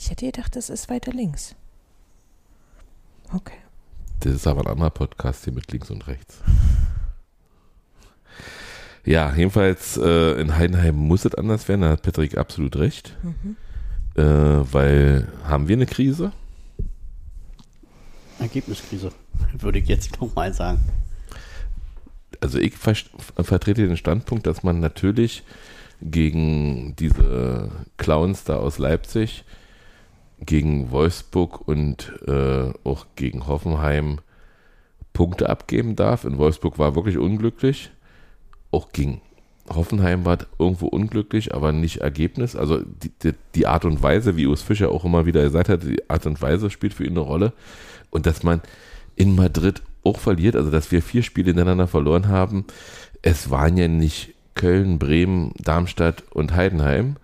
Ich hätte gedacht, das ist weiter links. Okay. Das ist aber ein anderer Podcast hier mit links und rechts. Ja, jedenfalls äh, in Heidenheim muss es anders werden, da hat Patrick absolut recht. Äh, weil haben wir eine Krise? Ergebniskrise, würde ich jetzt nochmal sagen. Also ich ver vertrete den Standpunkt, dass man natürlich gegen diese Clowns da aus Leipzig, gegen Wolfsburg und äh, auch gegen Hoffenheim Punkte abgeben darf. In Wolfsburg war wirklich unglücklich. Auch gegen Hoffenheim war irgendwo unglücklich, aber nicht Ergebnis. Also die, die, die Art und Weise, wie Urs Fischer auch immer wieder gesagt hat, die Art und Weise spielt für ihn eine Rolle. Und dass man in Madrid auch verliert, also dass wir vier Spiele hintereinander verloren haben. Es waren ja nicht Köln, Bremen, Darmstadt und Heidenheim,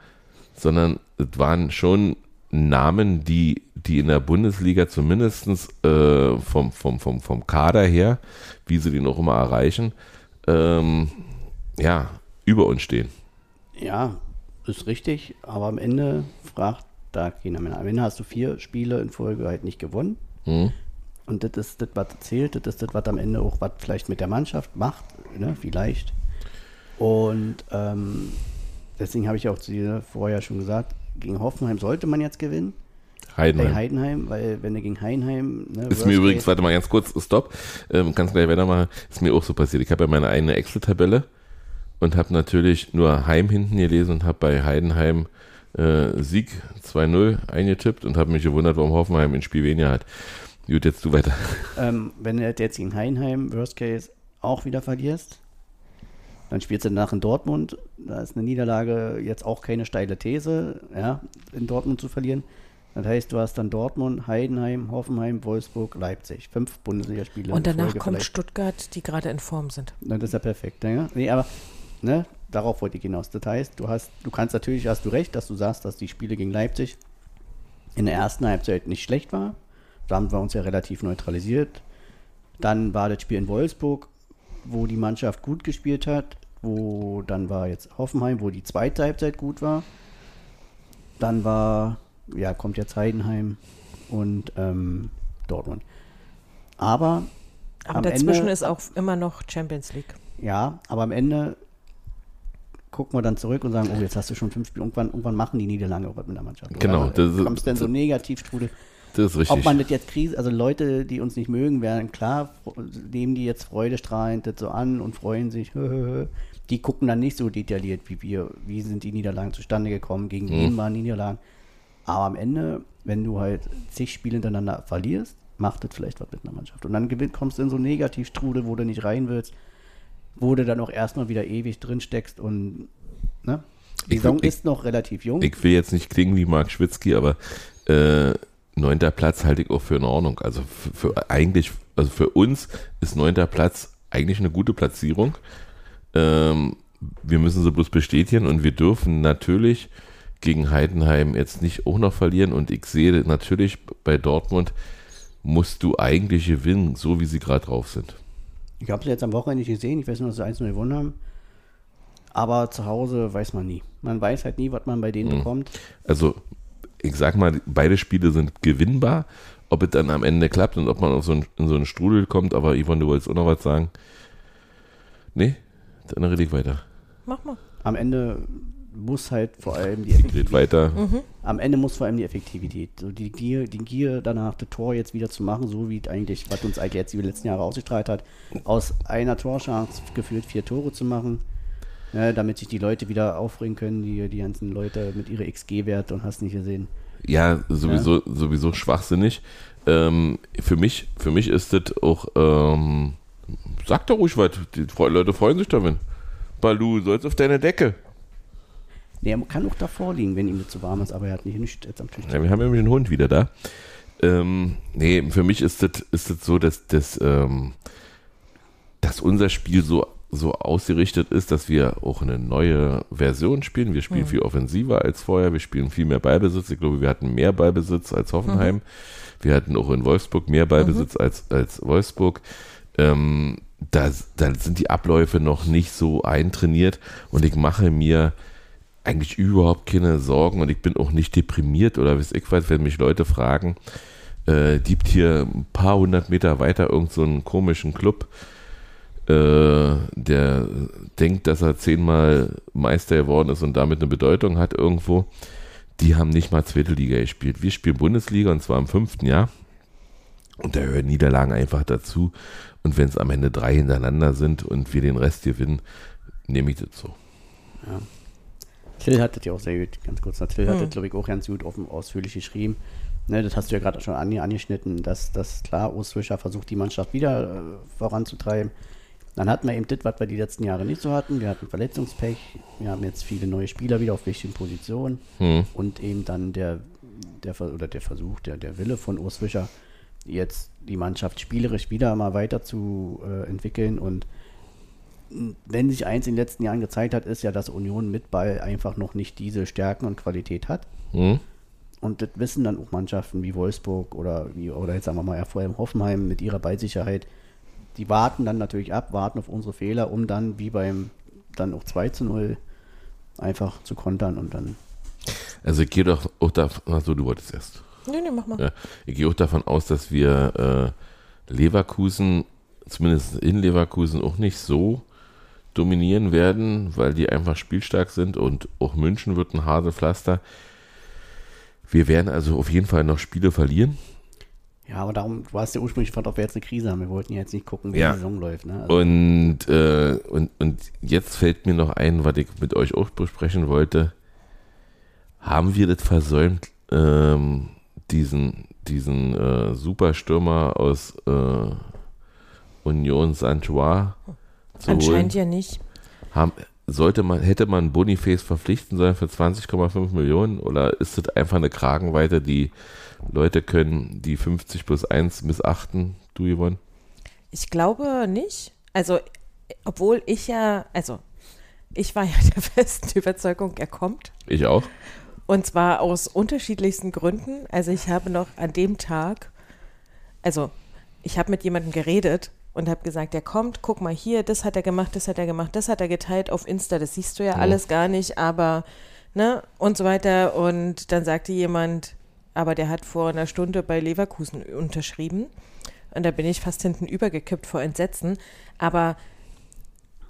sondern es waren schon Namen, die, die in der Bundesliga zumindest äh, vom, vom, vom, vom Kader her, wie sie den auch immer erreichen, ähm, ja, über uns stehen. Ja, ist richtig, aber am Ende fragt da keiner mehr. Am Ende hast du vier Spiele in Folge halt nicht gewonnen. Hm? Und das ist das, was zählt, das ist das, was am Ende auch was vielleicht mit der Mannschaft macht, ne? vielleicht. Und ähm, deswegen habe ich auch zu dir vorher schon gesagt, gegen Hoffenheim sollte man jetzt gewinnen. Heidenheim. Bei Heidenheim, weil wenn du gegen Heidenheim. Ne, Ist mir übrigens, warte mal ganz kurz, stopp, ähm, ganz gleich weitermachen, ist mir auch so passiert. Ich habe ja meine eigene Excel-Tabelle und habe natürlich nur Heim hinten gelesen und habe bei Heidenheim äh, Sieg 2-0 eingetippt und habe mich gewundert, warum Hoffenheim ein Spiel weniger hat. Gut, jetzt du weiter. Ähm, wenn du jetzt gegen Heidenheim, Worst Case, auch wieder verlierst, dann spielst du danach in Dortmund. Da ist eine Niederlage jetzt auch keine steile These, ja, in Dortmund zu verlieren. Das heißt, du hast dann Dortmund, Heidenheim, Hoffenheim, Wolfsburg, Leipzig. Fünf Bundesligaspiele. Und danach kommt vielleicht. Stuttgart, die gerade in Form sind. Na, das ist ja perfekt. Ja? Nee, aber ne, darauf wollte ich hinaus. Das heißt, du hast, du kannst natürlich, hast du recht, dass du sagst, dass die Spiele gegen Leipzig in der ersten Halbzeit nicht schlecht war. Da haben wir uns ja relativ neutralisiert. Dann war das Spiel in Wolfsburg, wo die Mannschaft gut gespielt hat, wo dann war jetzt Hoffenheim, wo die zweite Halbzeit gut war. Dann war, ja, kommt jetzt Heidenheim und ähm, Dortmund. Aber Aber am dazwischen Ende, ist auch immer noch Champions League. ja, aber am Ende gucken wir dann zurück und sagen, oh, jetzt hast du schon fünf Spiele. Irgendwann, irgendwann machen die Niederlage was mit der Mannschaft. Genau, Oder das ist- kommst denn so Negativstrudel. Das ist richtig. Ob man das jetzt Krise, also Leute, die uns nicht mögen, werden klar, nehmen die jetzt freudestrahlend das so an und freuen sich. Die gucken dann nicht so detailliert wie wir. Wie sind die Niederlagen zustande gekommen? Gegen Mhm. wen waren die Niederlagen? Aber am Ende, wenn du halt zig Spiele hintereinander verlierst, macht das vielleicht was mit einer Mannschaft. Und dann kommst du in so einen Negativstrudel, wo du nicht rein willst, wo du dann auch erstmal wieder ewig drin steckst und ne? Die Saison ich- ist noch relativ jung. ich will jetzt nicht klingen wie Marc Schwitzky, aber äh, neunter Platz halte ich auch für in Ordnung. Also für, für eigentlich, also für uns ist neunter Platz eigentlich eine gute Platzierung. Ähm, wir müssen sie bloß bestätigen und wir dürfen natürlich gegen Heidenheim jetzt nicht auch noch verlieren und ich sehe natürlich bei Dortmund musst du eigentlich gewinnen, so wie sie gerade drauf sind. Ich habe sie jetzt am Wochenende nicht gesehen. Ich weiß nur, dass sie 1 gewonnen haben. Aber zu Hause weiß man nie. Man weiß halt nie, was man bei denen Mhm. bekommt. Also, ich sag mal, beide Spiele sind gewinnbar. Ob es dann am Ende klappt und ob man auf so einen, in so einen Strudel kommt, aber Yvonne, du wolltest auch noch was sagen? Nee? Dann rede ich weiter. Mach mal. Am Ende muss halt vor allem die Effektivität. weiter. Am Ende muss vor allem die Effektivität. So die Gier, die Gier danach, das Tor jetzt wieder zu machen, so wie es eigentlich, was uns eigentlich jetzt die letzten Jahre ausgestrahlt hat, aus einer Torchance gefühlt vier Tore zu machen. Ja, damit sich die Leute wieder aufregen können, die, die ganzen Leute mit ihrer XG-Wert und hast nicht gesehen. Ja, sowieso, sowieso schwachsinnig. Ähm, für mich, für mich ist das auch ähm, Sag doch ruhig was. Die Leute freuen sich damit. Balu, sollst auf deine Decke. Nee, er kann auch davor liegen, wenn ihm das zu warm ist, aber er hat nicht nichts jetzt am Tisch. Ja, wir haben nämlich einen Hund wieder da. Ähm, nee, für mich ist das, ist das so, dass, dass, ähm, dass unser Spiel so, so ausgerichtet ist, dass wir auch eine neue Version spielen. Wir spielen viel offensiver als vorher, wir spielen viel mehr Ballbesitz. Ich glaube, wir hatten mehr Ballbesitz als Hoffenheim. Wir hatten auch in Wolfsburg mehr Ballbesitz als, als Wolfsburg. Ähm, da, da sind die Abläufe noch nicht so eintrainiert und ich mache mir eigentlich überhaupt keine Sorgen und ich bin auch nicht deprimiert oder weiß ich was, wenn mich Leute fragen, äh, gibt hier ein paar hundert Meter weiter irgend so einen komischen Club, der denkt, dass er zehnmal Meister geworden ist und damit eine Bedeutung hat irgendwo. Die haben nicht mal zweite Liga gespielt. Wir spielen Bundesliga und zwar im fünften Jahr. Und da hören Niederlagen einfach dazu. Und wenn es am Ende drei hintereinander sind und wir den Rest gewinnen, nehme ich das so. Till hat das ja auch sehr gut, ganz kurz. Till hat Hm. das, glaube ich, auch ganz gut offen ausführlich geschrieben. Ne, das hast du ja gerade schon ange angeschnitten, dass, dass klar, Ostwischer versucht, die Mannschaft wieder äh, voranzutreiben. Dann hatten wir eben das, was wir die letzten Jahre nicht so hatten. Wir hatten Verletzungspech. Wir haben jetzt viele neue Spieler wieder auf wichtigen Positionen. Hm. Und eben dann der, der, oder der Versuch, der, der Wille von Urs Fischer, jetzt die Mannschaft spielerisch wieder mal weiter zu äh, entwickeln. Und wenn sich eins in den letzten Jahren gezeigt hat, ist ja, dass Union mit Ball einfach noch nicht diese Stärken und Qualität hat. Hm? Und das wissen dann auch Mannschaften wie Wolfsburg oder wie, oder jetzt sagen wir mal ja, vor allem Hoffenheim mit ihrer Ballsicherheit. Die warten dann natürlich ab, warten auf unsere Fehler, um dann wie beim dann auch 2 zu 0 einfach zu kontern und dann Also ich gehe doch auch davon, achso, du wolltest erst. Nee, nee, mach mal. Ja, ich gehe auch davon aus, dass wir äh, Leverkusen, zumindest in Leverkusen, auch nicht so dominieren werden, weil die einfach spielstark sind und auch München wird ein Haselpflaster. Wir werden also auf jeden Fall noch Spiele verlieren. Ja, aber darum, du hast ja ursprünglich gefragt, ob wir jetzt eine Krise haben. Wir wollten ja jetzt nicht gucken, wie Ja. die Saison läuft. Ne? Also, Und, äh, und, und jetzt fällt mir noch ein, was ich mit euch auch besprechen wollte. Haben wir das versäumt, ähm, diesen, diesen äh, Superstürmer aus äh, Union Saint-Joie zu Anscheinend holen? ja nicht. Haben, sollte man, hätte man Boniface verpflichten sollen für 20,5 Millionen oder ist das einfach eine Kragenweite, die Leute können die 50 plus 1 missachten, du Yvonne? Ich glaube nicht. Also, obwohl ich ja, also, ich war ja der festen Überzeugung, er kommt. Ich auch. Und zwar aus unterschiedlichsten Gründen. Also, ich habe noch an dem Tag, also, ich habe mit jemandem geredet und habe gesagt, der kommt, guck mal hier, das hat er gemacht, das hat er gemacht, das hat er geteilt auf Insta, das siehst du ja alles gar nicht, aber, ne, und so weiter. Und dann sagte jemand, aber der hat vor einer Stunde bei Leverkusen unterschrieben. Und da bin ich fast hinten übergekippt vor Entsetzen. Aber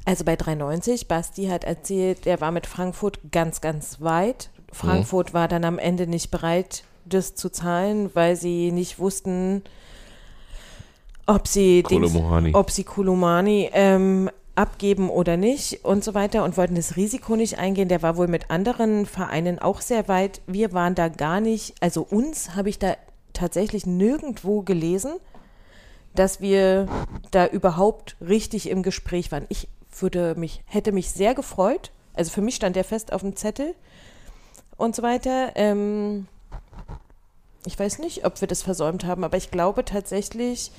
also bei 390, Basti hat erzählt, der war mit Frankfurt ganz, ganz weit. Frankfurt war dann am Ende nicht bereit, das zu zahlen, weil sie nicht wussten, sie ob sie Kulumani ähm, abgeben oder nicht und so weiter und wollten das Risiko nicht eingehen. Der war wohl mit anderen Vereinen auch sehr weit. Wir waren da gar nicht, also uns habe ich da tatsächlich nirgendwo gelesen, dass wir da überhaupt richtig im Gespräch waren. Ich würde mich, hätte mich sehr gefreut. Also für mich stand der fest auf dem Zettel und so weiter. Ähm, ich weiß nicht, ob wir das versäumt haben, aber ich glaube tatsächlich,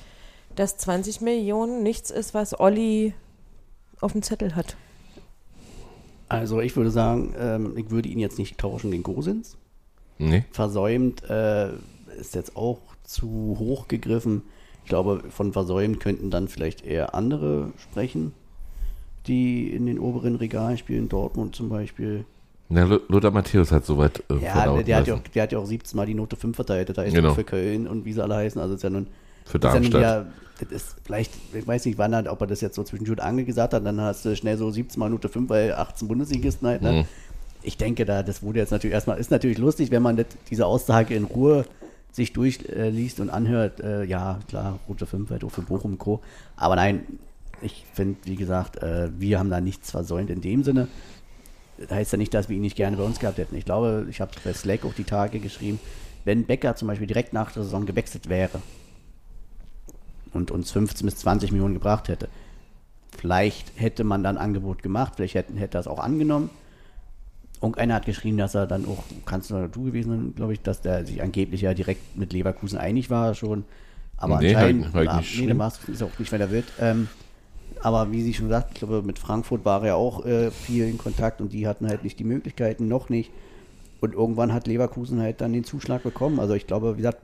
dass 20 Millionen nichts ist, was Olli auf dem Zettel hat. also ich würde sagen, ähm, ich würde ihn jetzt nicht tauschen gegen Gosens. Nee. Versäumt äh, ist jetzt auch zu hoch gegriffen. Ich glaube, von versäumt könnten dann vielleicht eher andere sprechen, die in den oberen Regalen spielen, Dortmund zum Beispiel. Na, Lothar Matthäus hat soweit äh, Ja, verlauten der hat ja, auch, der hat ja auch 17 Mal die Note 5 verteilt, da ist Genau. auch für Köln und wie sie alle heißen. Also ist ja nun. Für Darmstadt. Ja, das ist vielleicht, ich weiß nicht, wann er, ob er das jetzt so zwischen Jut Angel gesagt hat, dann hast du schnell so 17 Mal Note 5, weil 18 Bundesligisten halt, ne? Mhm. Ich denke, da, das wurde jetzt natürlich erstmal, ist natürlich lustig, wenn man das, diese Aussage in Ruhe sich durchliest liest und anhört. Äh, ja, klar, Rote 5 halt auch für Bochum und Co. Aber nein, ich finde, wie gesagt, äh, wir haben da nichts versäumt in dem Sinne. Das heißt ja nicht, dass wir ihn nicht gerne bei uns gehabt hätten. Ich glaube, ich habe bei Slack auch die Tage geschrieben, wenn Becker zum Beispiel direkt nach der Saison gewechselt wäre, und uns 15 bis 20 Millionen gebracht hätte. Vielleicht hätte man dann ein Angebot gemacht, vielleicht hätten, hätte das auch angenommen. Und einer hat geschrieben, dass er dann auch Kanzler du gewesen sein, glaube ich, dass der sich angeblich ja direkt mit Leverkusen einig war schon. Aber Nee, anscheinend, ich- hab ich ah, nicht nee, der Mars ist auch nicht, wer der wird. Ähm, aber wie sie schon sagt, ich glaube, mit Frankfurt war er auch äh, viel in Kontakt und die hatten halt nicht die Möglichkeiten, noch nicht. Und irgendwann hat Leverkusen halt dann den Zuschlag bekommen. Also ich glaube, wie gesagt,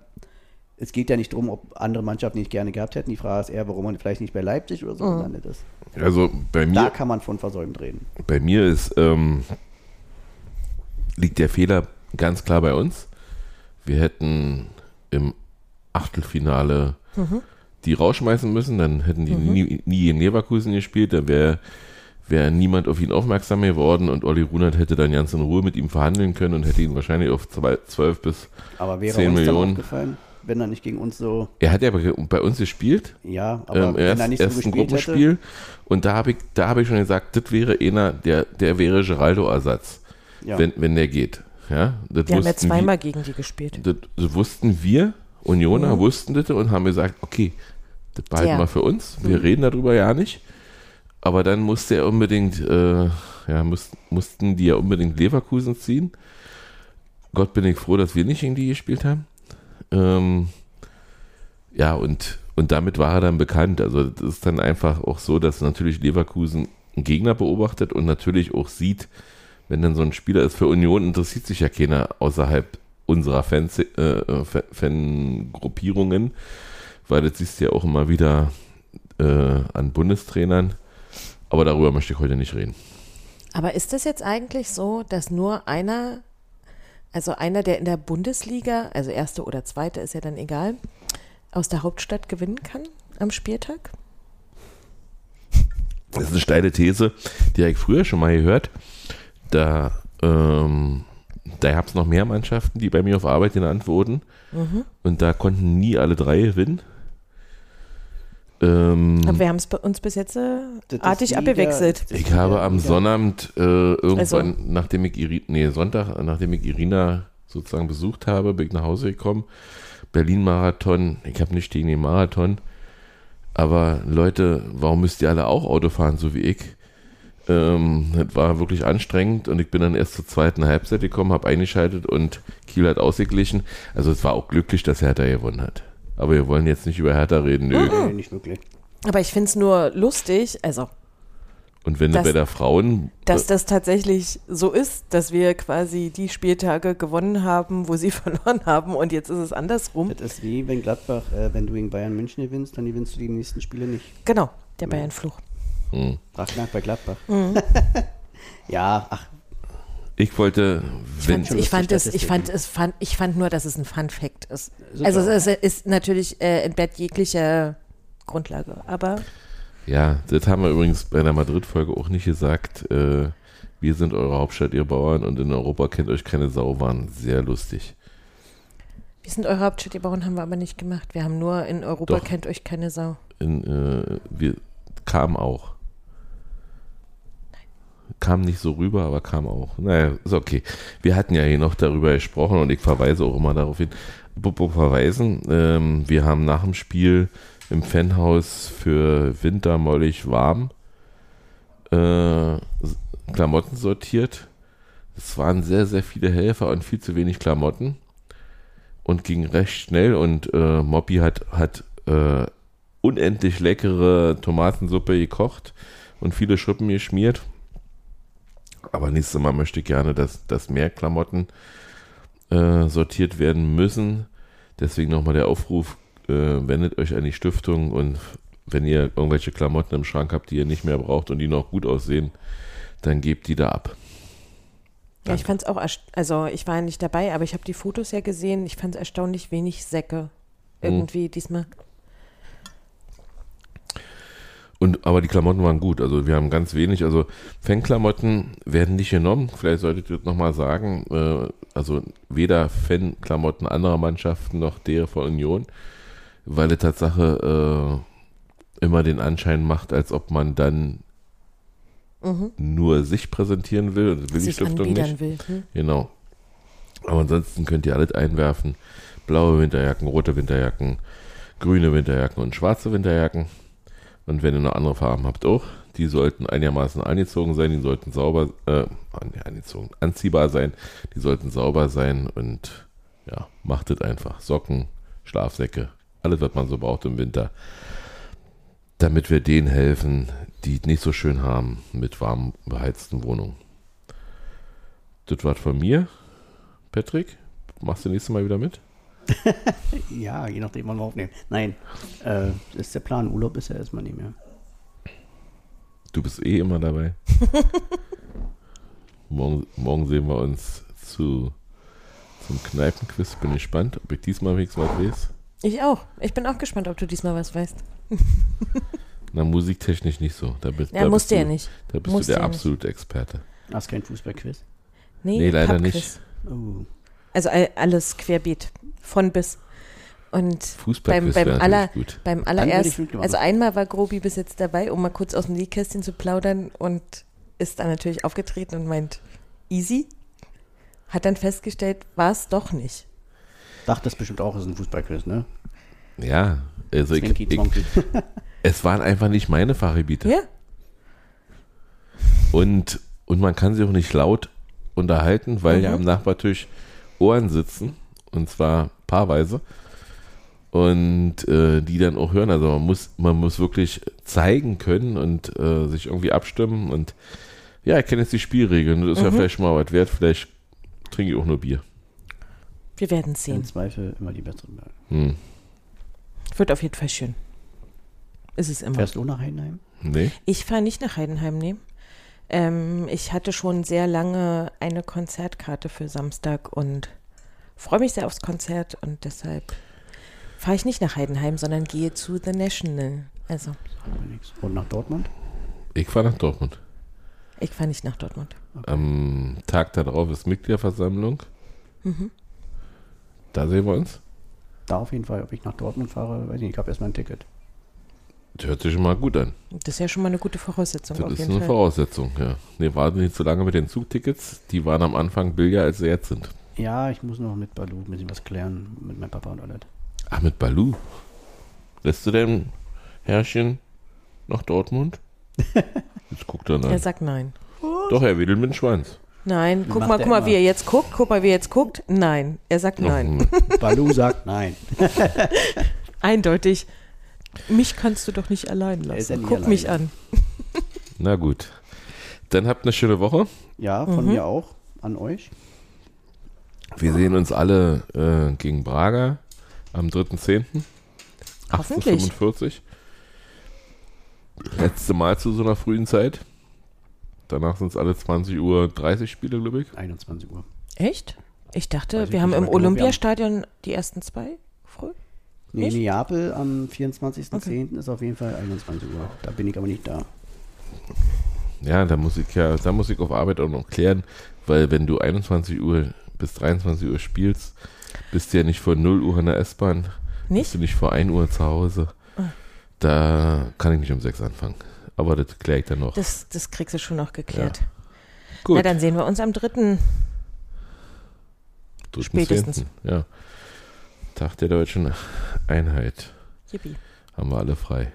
es geht ja nicht darum, ob andere Mannschaften nicht gerne gehabt hätten. Die Frage ist eher, warum man vielleicht nicht bei Leipzig oder so gelandet ist. Also bei Da mir, kann man von versäumt reden. bei mir ist, ähm, liegt der Fehler ganz klar bei uns. Wir hätten im Achtelfinale die rausschmeißen müssen, dann hätten die nie, nie in Leverkusen gespielt, dann wäre wäre niemand auf ihn aufmerksam geworden und Olli Runert hätte dann ganz in Ruhe mit ihm verhandeln können und hätte ihn wahrscheinlich auf zwei, 12 bis Aber wäre 10 uns Millionen. dann aufgefallen, wenn er nicht gegen uns so, Er hat ja bei uns gespielt, ja, aber ähm, wenn erst, er nicht so erst ein gespielt hätte, Gruppenspiel. Und da habe ich, da habe ich schon gesagt, das wäre einer, der, der wäre Geraldo-Ersatz, ja, wenn, wenn der geht. Ja, das Wir haben ja zweimal gegen die gespielt. Wir, das, das wussten wir, Unioner Mhm. wussten das und haben gesagt, okay, das behalten Ja. wir für uns. Mhm. Wir reden darüber ja nicht. Aber dann musste er unbedingt, äh, ja, muss, mussten die ja unbedingt Leverkusen ziehen. Gott bin ich froh, dass wir nicht gegen die gespielt haben. Ähm, ja, und, und damit war er dann bekannt. Also das ist dann einfach auch so, dass natürlich Leverkusen einen Gegner beobachtet und natürlich auch sieht, wenn dann so ein Spieler ist, für Union interessiert sich ja keiner außerhalb unserer Fans, äh, Fa- Fangruppierungen, weil das siehst du ja auch immer wieder äh, an Bundestrainern. Aber darüber möchte ich heute nicht reden. Aber ist das jetzt eigentlich so, dass nur einer, also einer, der in der Bundesliga, also erste oder zweite, ist ja dann egal, aus der Hauptstadt gewinnen kann am Spieltag? Das ist eine steile These, die habe ich früher schon mal gehört. Da, ähm, da gab es noch mehr Mannschaften, die bei mir auf Arbeit genannt wurden. Und da konnten nie alle drei gewinnen. Ähm, Aber wir haben es bei uns bis jetzt äh, artig wieder- abgewechselt. ich habe am wieder- Sonnabend äh, irgendwann, Also- nachdem ich Iri nee, Sonntag, nachdem ich Irina sozusagen besucht habe, bin ich nach Hause gekommen. Berlin-Marathon, ich habe nicht gegen den Marathon, aber Leute, warum müsst ihr alle auch Auto fahren, so wie ich? Ähm, das war wirklich anstrengend und ich bin dann erst zur zweiten Halbzeit gekommen, habe eingeschaltet und Kiel hat ausgeglichen. Also es war auch glücklich, dass Hertha gewonnen hat. Aber wir wollen jetzt nicht über Hertha reden, nö. Nee, nicht wirklich. Aber ich finde es nur lustig, also Und wenn du Das- bei der Frauen dass das tatsächlich so ist, dass wir quasi die Spieltage gewonnen haben, wo sie verloren haben und jetzt ist es andersrum. Das ist wie wenn Gladbach, äh, wenn du gegen Bayern München gewinnst, dann gewinnst du die nächsten Spiele nicht. Genau, der Bayern-Fluch. Hm. Rachnack bei Gladbach. Mhm. ja, ach, Ich wollte, wenn, schon Ich fand, es, ich, fand, es fand, ich fand nur, dass es ein Fun-Fact ist. Super. Also es ist, ist natürlich äh, entbehrt jeglicher Grundlage. Aber ja, das haben wir übrigens bei der Madrid-Folge auch nicht gesagt. Äh, wir sind eure Hauptstadt, ihr Bauern, und in Europa kennt euch keine Sau, waren sehr lustig. wir sind eure Hauptstadt, die Bauern haben wir aber nicht gemacht. Wir haben nur in Europa Doch. kennt euch keine Sau. In, äh, wir kam auch. Kam nicht so rüber, aber kam auch. Naja, ist okay. Wir hatten ja hier noch darüber gesprochen und ich verweise auch immer darauf hin. Apropos verweisen, ähm, wir haben nach dem Spiel im Fanhaus für Winter mollig warm äh, Klamotten sortiert. Es waren sehr, sehr viele Helfer und viel zu wenig Klamotten und ging recht schnell und äh, Moppy hat, hat äh, unendlich leckere Tomatensuppe gekocht und viele Schrippen geschmiert. Aber nächstes Mal möchte ich gerne, dass, dass mehr Klamotten äh, sortiert werden müssen. Deswegen nochmal der Aufruf, äh, wendet euch an die Stiftung und wenn ihr irgendwelche Klamotten im Schrank habt, die ihr nicht mehr braucht und die noch gut aussehen, dann gebt die da ab. Ja, ich fand es auch, also ich war ja nicht dabei, aber ich habe die Fotos ja gesehen. Ich fand es erstaunlich wenig Säcke irgendwie diesmal. Und, aber die Klamotten waren gut. Also wir haben ganz wenig. Also Fanklamotten werden nicht genommen. Vielleicht solltet ihr das nochmal sagen. Äh, also weder Fanklamotten anderer Mannschaften noch der von Union. Weil es Tatsache äh, immer den Anschein macht, als ob man dann nur sich präsentieren will. Und das will die Stiftung nicht. will. Hm? Genau. Aber ansonsten könnt ihr alles einwerfen. Blaue Winterjacken, rote Winterjacken, grüne Winterjacken und schwarze Winterjacken. Und wenn ihr noch andere Farben habt, auch. Die sollten einigermaßen angezogen sein, die sollten sauber, äh, nee, angezogen, anziehbar sein, die sollten sauber sein und ja, macht es einfach. Socken, Schlafsäcke, alles, was man so braucht im Winter, damit wir denen helfen, die nicht so schön haben mit warm beheizten Wohnungen. Das war's von mir. Patrick, machst du nächstes Mal wieder mit? Ja, je nachdem, wann wir aufnehmen. Nein, äh, das ist der Plan. Urlaub ist ja erstmal nicht mehr. Du bist eh immer dabei. morgen, morgen sehen wir uns zu, zum Kneipenquiz. Bin gespannt, ob ich diesmal wenigstens was weiß. Ich auch. Ich bin auch gespannt, ob du diesmal was weißt. Na, musiktechnisch nicht so. Da bist, Ja, da musst bist du ja du, nicht. Da bist Musst du der ja nicht. absolute Experte. Hast kein Fußballquiz? Nee, leider Pubquiz. nicht. Oh. Also all- alles querbeet. Von bis. Und beim, beim, aller, beim allerersten, also einmal war Grobi bis jetzt dabei, um mal kurz aus dem Nähkästchen zu plaudern und ist dann natürlich aufgetreten und meint, easy. Hat dann festgestellt, war es doch nicht. Dachtest bestimmt auch, es ist ein Fußballquiz, ne? Ja, also ich, ich, es waren einfach nicht meine Fachgebiete. Ja, Und, und man kann sich auch nicht laut unterhalten, weil Mhm. ja am Nachbartisch Ohren sitzen. Und zwar paarweise. Und äh, die dann auch hören. Also man muss, man muss wirklich zeigen können und äh, sich irgendwie abstimmen. Und ja, ich kenne jetzt die Spielregeln. Das ist ja Mhm. vielleicht schon mal was wert. Vielleicht trinke ich auch nur Bier. wir werden Im sehen. Zweifel immer die besseren. Wahl. Hm. Wird auf jeden Fall schön. Ist es immer. Fährst du nach Heidenheim? Nee? Ich fahre nicht nach Heidenheim, nee. Ähm, ich hatte schon sehr lange eine Konzertkarte für Samstag und freue mich sehr aufs Konzert und deshalb fahre ich nicht nach Heidenheim, sondern gehe zu The National. Also, Sagen wir nichts. Und nach Dortmund? Ich fahre nach Dortmund. ich fahre nicht nach Dortmund. Am Tag darauf ist Mitgliederversammlung. Mhm. Da sehen wir uns. Da auf jeden Fall. Ob ich nach Dortmund fahre, weiß ich nicht. Ich habe erstmal ein Ticket. Das hört sich schon mal gut an. Das ist ja schon mal eine gute Voraussetzung Das auf ist jeden eine Fall. Voraussetzung, ja. Nee, warten nicht so lange mit den Zugtickets. Die waren am Anfang billiger, als sie jetzt sind. Ja, ich muss noch mit Balu ein bisschen was klären. Mit meinem Papa und alles. Ach, mit Balu. Lässt du denn, Herrchen, nach Dortmund? Jetzt guckt er Er nach. sagt nein. Doch, er wedelt mit dem Schwanz. Nein, guck mal, er guck mal, wie er jetzt guckt. Guck mal, wie er jetzt guckt. Nein. Er sagt nein. Ach, Balu sagt nein. Eindeutig. Mich kannst du doch nicht allein ja lassen. Guck mich alleine. an. Na gut. Dann habt eine schöne Woche. Ja, von Mhm. mir auch. An euch. Wir sehen uns alle äh, gegen Braga am 3.10. Hoffentlich. 1845. Letzte Mal zu so einer frühen Zeit. Danach sind es alle 20 Uhr 30 Spiele, glaube ich. 21 Uhr. Echt? Ich dachte, Weiß ich wir haben im wir Olympiastadion die ersten zwei früh. Nee, Nicht? Neapel am 24.10. ist auf jeden Fall 21 Uhr. Da bin ich aber nicht da. Ja, da muss ich ja, da muss ich auf Arbeit auch noch klären, weil wenn du 21 Uhr bis 23 Uhr spielst, bist du ja nicht vor 0 Uhr in der S-Bahn, bist Nicht? du nicht vor 1 Uhr zu Hause. Ah. Da kann ich nicht um 6 anfangen. Aber das kläre ich dann noch. Das, das kriegst du schon noch geklärt. Gut, Na, dann sehen wir uns am dritten. dritten spätestens. Ja. Tag der deutschen Einheit. Yippie. Haben wir alle frei.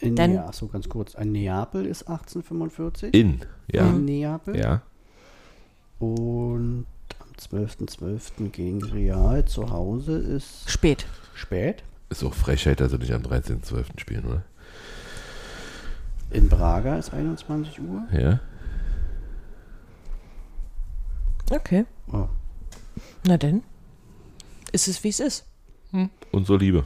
In Dann- ja, so ganz kurz. Ein Neapel ist 1845. In, ja. Mhm. In Neapel. Ja. Und am 12.12. gegen Real zu Hause ist Spät. spät. Ist auch Frechheit, dass sie nicht am 13.12. spielen, oder? In Braga ist 21 Uhr. Ja. Okay. Oh. Na denn. Ist es, wie es ist. So Liebe.